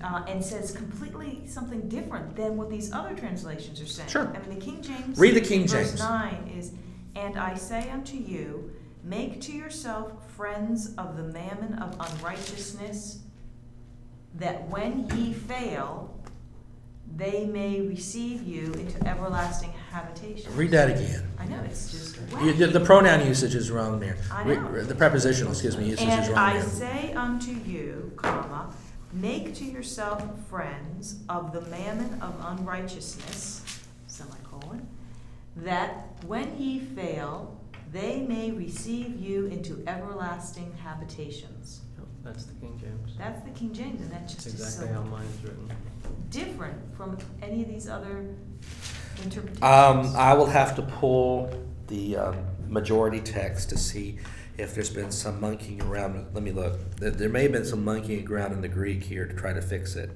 uh, and says completely something different than what these other translations are saying. Sure. I mean, the King James. Read the King Verse James. nine is, and I say unto you, make to yourself friends of the mammon of unrighteousness, that when ye fail, they may receive you into everlasting habitation. Read that again. I know, it's just You, the, the pronoun usage is wrong there. I Re- know. The prepositional, excuse me, usage is And wrong I there. say unto you, comma, make to yourself friends of the mammon of unrighteousness, semicolon, that when ye fail, they may receive you into everlasting habitations. Yep, That's the King James. That's the King James, and that That's just is exactly how so mine's written. different from any of these other interpretations. Um, I will have to pull the um, majority text to see if there's been some monkeying around. Let me look. There, there may have been some monkeying around in the Greek here to try to fix it.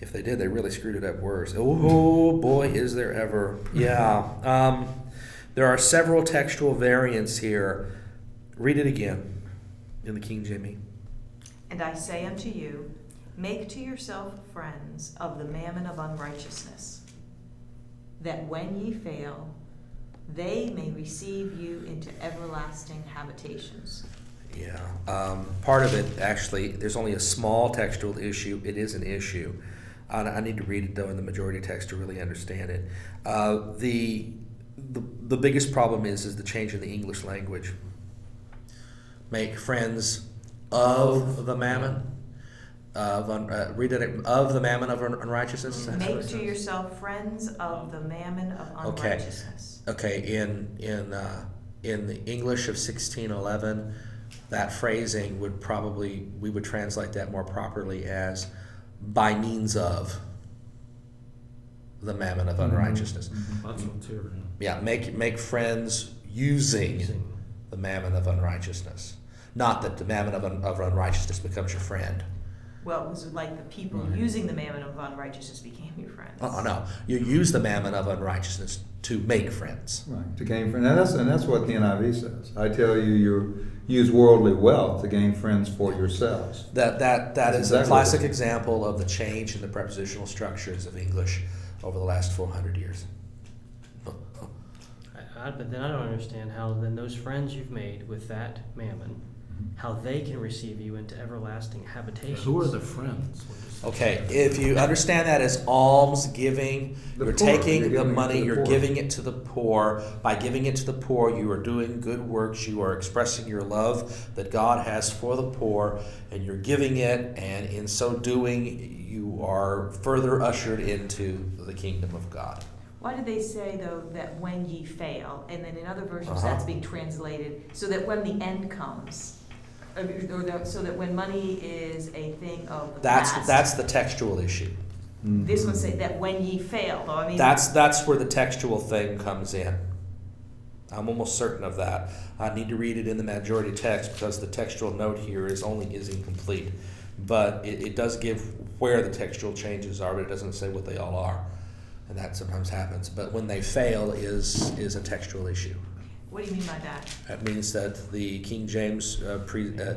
If they did, they really screwed it up worse. Oh boy, is there ever? Yeah. Um, there are several textual variants here. Read it again in the King James. And I say unto you, make to yourself friends of the mammon of unrighteousness, that when ye fail, they may receive you into everlasting habitations. Yeah, um, part of it, actually, there's only a small textual issue. It is an issue. I, I need to read it though in the majority text to really understand it. Uh, the, the the biggest problem is is the change in the English language. Make friends of the mammon. Of un, uh, read it of the mammon of un- unrighteousness. Is that what it Make to yourself friends of the mammon of unrighteousness. Okay, okay. in in uh, in the English of sixteen eleven, that phrasing would probably we would translate that more properly as by means of the mammon of unrighteousness. That's what's here. Yeah, make make friends using Using. the mammon of unrighteousness. Not that the mammon of, un, of unrighteousness becomes your friend. Well, it was like the people Right. using the mammon of unrighteousness became your friends. Oh no, you use the mammon of unrighteousness to make friends. Right, to gain friends, and that's, and that's what the NIV says. I tell you, you use worldly wealth to gain friends for yourselves. That that that That's is a classic example of the change in the prepositional structures of English over the last 400 years. I, I, but then I don't understand how then those friends you've made with that mammon, how they can receive you into everlasting habitation. Who are the friends? when you say- Okay, if you understand that as alms giving, The you're poor, taking you're the giving it to money, the you're poor. giving it to the poor. By giving it to the poor, you are doing good works. You are expressing your love that God has for the poor, and you're giving it, and in so doing, you are further ushered into the kingdom of God. Why did they say though that when ye fail, and then in other versions Uh-huh. that's being translated so that when the end comes, or, or that- so that when money is a thing of the That's past. that's the textual issue. This one mm-hmm. say that when ye fail, though I mean That's that's where the textual thing comes in. I'm almost certain of that. I need to read it in the majority text because the textual note here is only is incomplete. But it, it does give where the textual changes are, but it doesn't say what they all are. And that sometimes happens. But when they fail is is a textual issue. What do you mean by that? That means that the King James uh, pre, uh,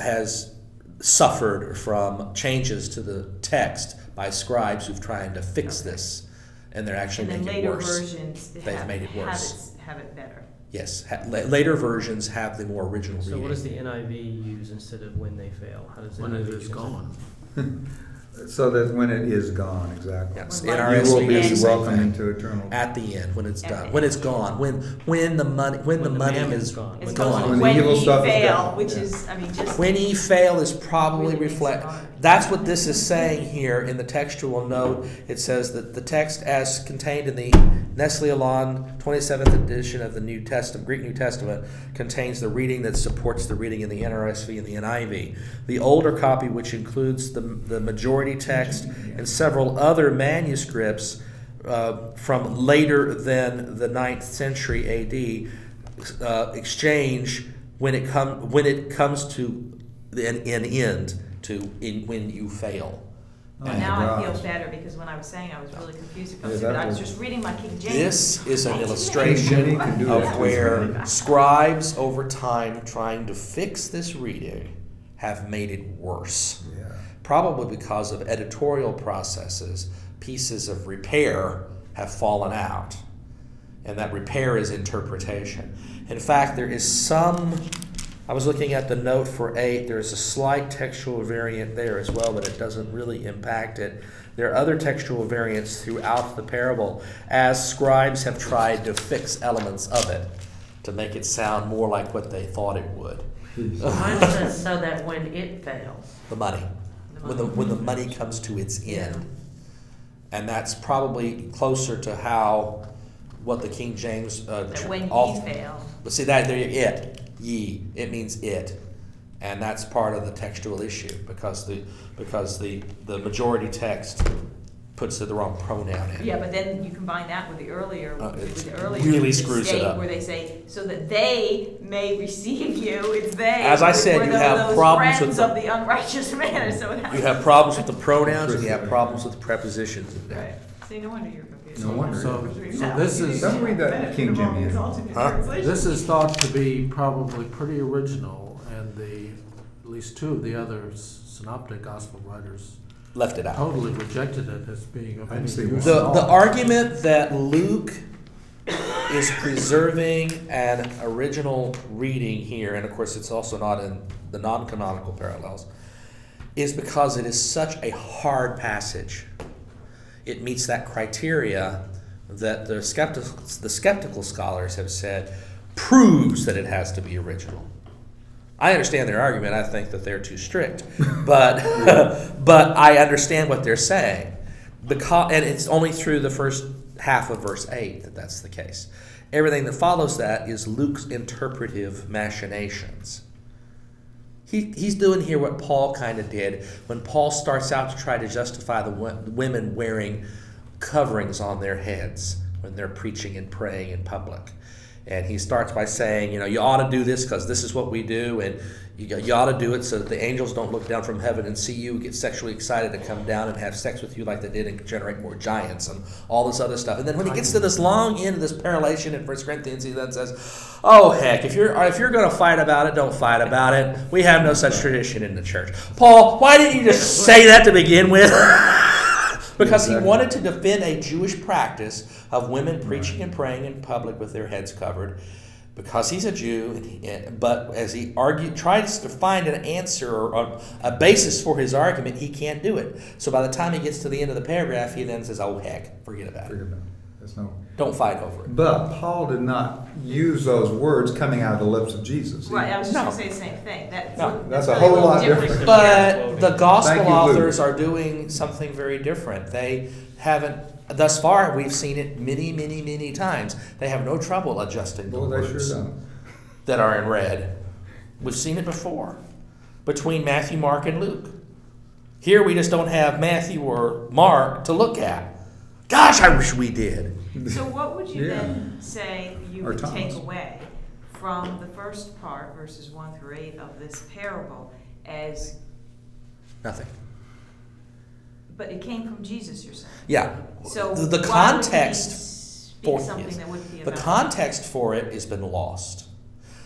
has suffered from changes to the text by scribes who've tried to fix Okay. this, and they're actually and then making it later worse. versions They've have, made it have worse. it have it better. Yes, ha- la- later versions have the more original So reading. what does the NIV use instead of when they fail? How does When it NIV is use gone. So that when it is gone, exactly. Yes, When NRSV You will be the same welcomed into eternal. At the end, when it's At done, the when it's gone, when when the money when, the, money mammon's is gone. It's When gone. gone. When the When evil ye stuff is fail, gone, which yeah. is I mean just When ye fail is probably Really makes it reflect. hard. That's what this is saying here in the textual note. It says that the text, as contained in the Nestle Aland 27th edition of the New Testament, Greek New Testament, contains the reading that supports the reading in the NRSV and the NIV. The older copy, which includes the, the majority text and several other manuscripts uh, from later than the 9th century AD, uh, exchange when it come when it comes to an, an end to in when you fail. Oh, And now I feel gosh. better because when I was saying I was really confused Yeah, because that I was was- just reading my King James. This is an illustration King can do of where scribes over time trying to fix this reading have made it worse. Yeah. Probably because of editorial processes, pieces of repair have fallen out. And that repair is interpretation. In fact, there is some, I was looking at the note for eight, there's a slight textual variant there as well, but it doesn't really impact it. There are other textual variants throughout the parable as scribes have tried to fix elements of it to make it sound more like what they thought it would. Mine says so that when it fails. The money. When the, when the money comes to its end. And that's probably closer to how, what the King James, uh. That when all- ye fail. But see, that, there, you- it, ye, it means it. And that's part of the textual issue, because the, because the, the majority text puts the wrong pronoun in. Yeah, but then you combine that with the earlier, Uh, with the earlier really screws it up. where they say, so that they may receive you, it's they. As I said, you those- have those problems with the- of the unrighteous man, so. You have problems with the pronouns, and you have problems with the prepositions. Right, see, no wonder you're confused. No wonder. So, so this is, Don't read that King Jimmy. Huh? this is thought to be probably pretty original, and the, at least two of the other synoptic gospel writers Left it out. totally rejected it as being of I any see use at The, all. the argument that Luke is preserving an original reading here, and of course it's also not in the non canonical parallels, is because it is such a hard passage. It meets that criteria that the skeptical, the skeptical scholars have said proves that it has to be original. I understand their argument. I think that they're too strict, but but I understand what they're saying. Because and it's only through the first half of verse eight that that's the case. Everything that follows that is Luke's interpretive machinations. He, he's doing here what Paul kind of did when Paul starts out to try to justify the women wearing coverings on their heads when they're preaching and praying in public. And he starts by saying, you know, you ought to do this because this is what we do, and you, you ought to do it so that the angels don't look down from heaven and see you, get sexually excited to come down and have sex with you like they did and generate more giants and all this other stuff. And then when he gets to this long end of this peroration in 1 Corinthians, he then says, "Oh heck, if you're if you're going to fight about it, don't fight about it. We have no such tradition in the church." Paul, why didn't you just say that to begin with? because he wanted to defend a Jewish practice of women preaching and praying in public with their heads covered. Because he's a Jew, and he, but as he argued, tries to find an answer or a, a basis for his argument, he can't do it. So by the time he gets to the end of the paragraph, he then says, "Oh heck, forget about it. About it. There's no. Don't fight over it." But Paul did not use those words coming out of the lips of Jesus. Right, I was just No. gonna say the same thing, that. No. That's a really whole lot different different. But the gospel you, authors are doing something very different. They haven't, thus far, we've seen it many, many, many times. They have no trouble adjusting the Well, they sure words don't. that are in red. We've seen it before between Matthew, Mark, and Luke. Here we just don't have Matthew or Mark to look at. Gosh, I wish we did. So what would you Yeah. then say you Or would take away from the first part, verses one through eight of this parable as, Nothing. But it came from Jesus, you're saying? Yeah. So the, the why would he context for something yes. that wouldn't be The context for it has been lost.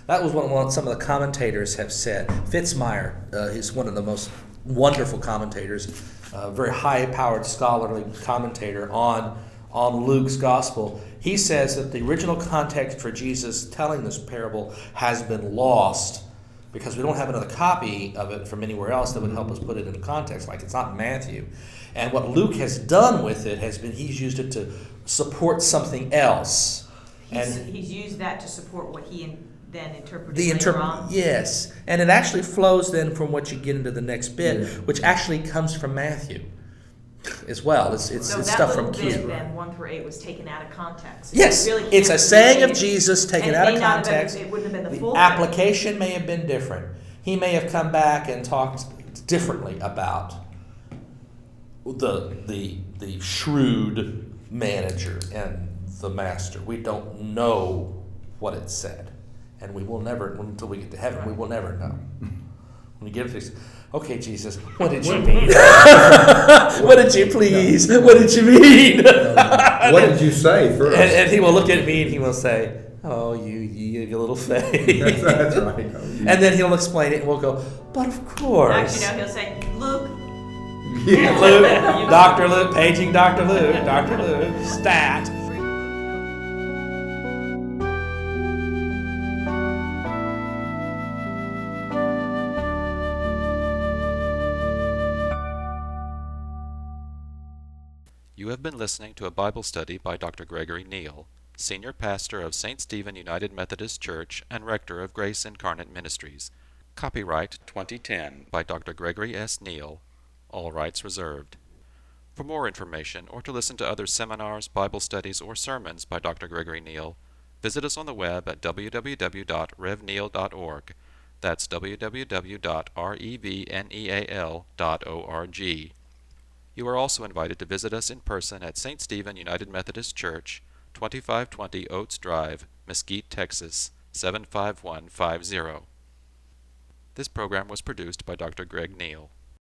That was what some of the commentators have said. Fitzmyer uh, is one of the most wonderful commentators, a very high-powered scholarly commentator on on Luke's gospel. He says that the original context for Jesus telling this parable has been lost because we don't have another copy of it from anywhere else that would help us put it in context. Like it's not Matthew. And what Luke has done with it has been he's used it to support something else. He's, And he's used that to support what he in- then interpreted the later inter- on. yes, and it actually flows then from what you get into the next bit, Yeah. which actually comes from Matthew as well. It's it's, So it's that stuff from bit Q. then, one through eight, was taken out of context. Yes, It really it's a saying of Jesus taken out of not have been- context. It wouldn't have been the The full thing. application may have been different. He may have come back and talked differently about the the the shrewd manager and the master. We don't know what it said, and we will never until we get to heaven. We will never know. When we get to this, okay, Jesus, what did you mean? what did you please? What did you mean? What did you say first? And, and he will look at me and he will say, "Oh, you, you, you little faith." That's, that's right. Oh, And then he'll explain it, and we'll go, "But of course." Actually, no, he'll say, Luke, Yeah. Luke, Doctor Luke, paging Doctor Luke, Doctor Luke, stat. You have been listening to a Bible study by Dr. Gregory Neal, Senior Pastor of St. Stephen United Methodist Church and Rector of Grace Incarnate Ministries. Copyright 2010 by Dr. Gregory S. Neal, all rights reserved. For more information or to listen to other seminars, Bible studies, or sermons by Dr. Gregory Neal, visit us on the web at www.revneal.org. That's www.revneal.org. You are also invited to visit us in person at St. Stephen United Methodist Church, 2520 Oates Drive, Mesquite, Texas, 75150. This program was produced by Dr. Greg Neal.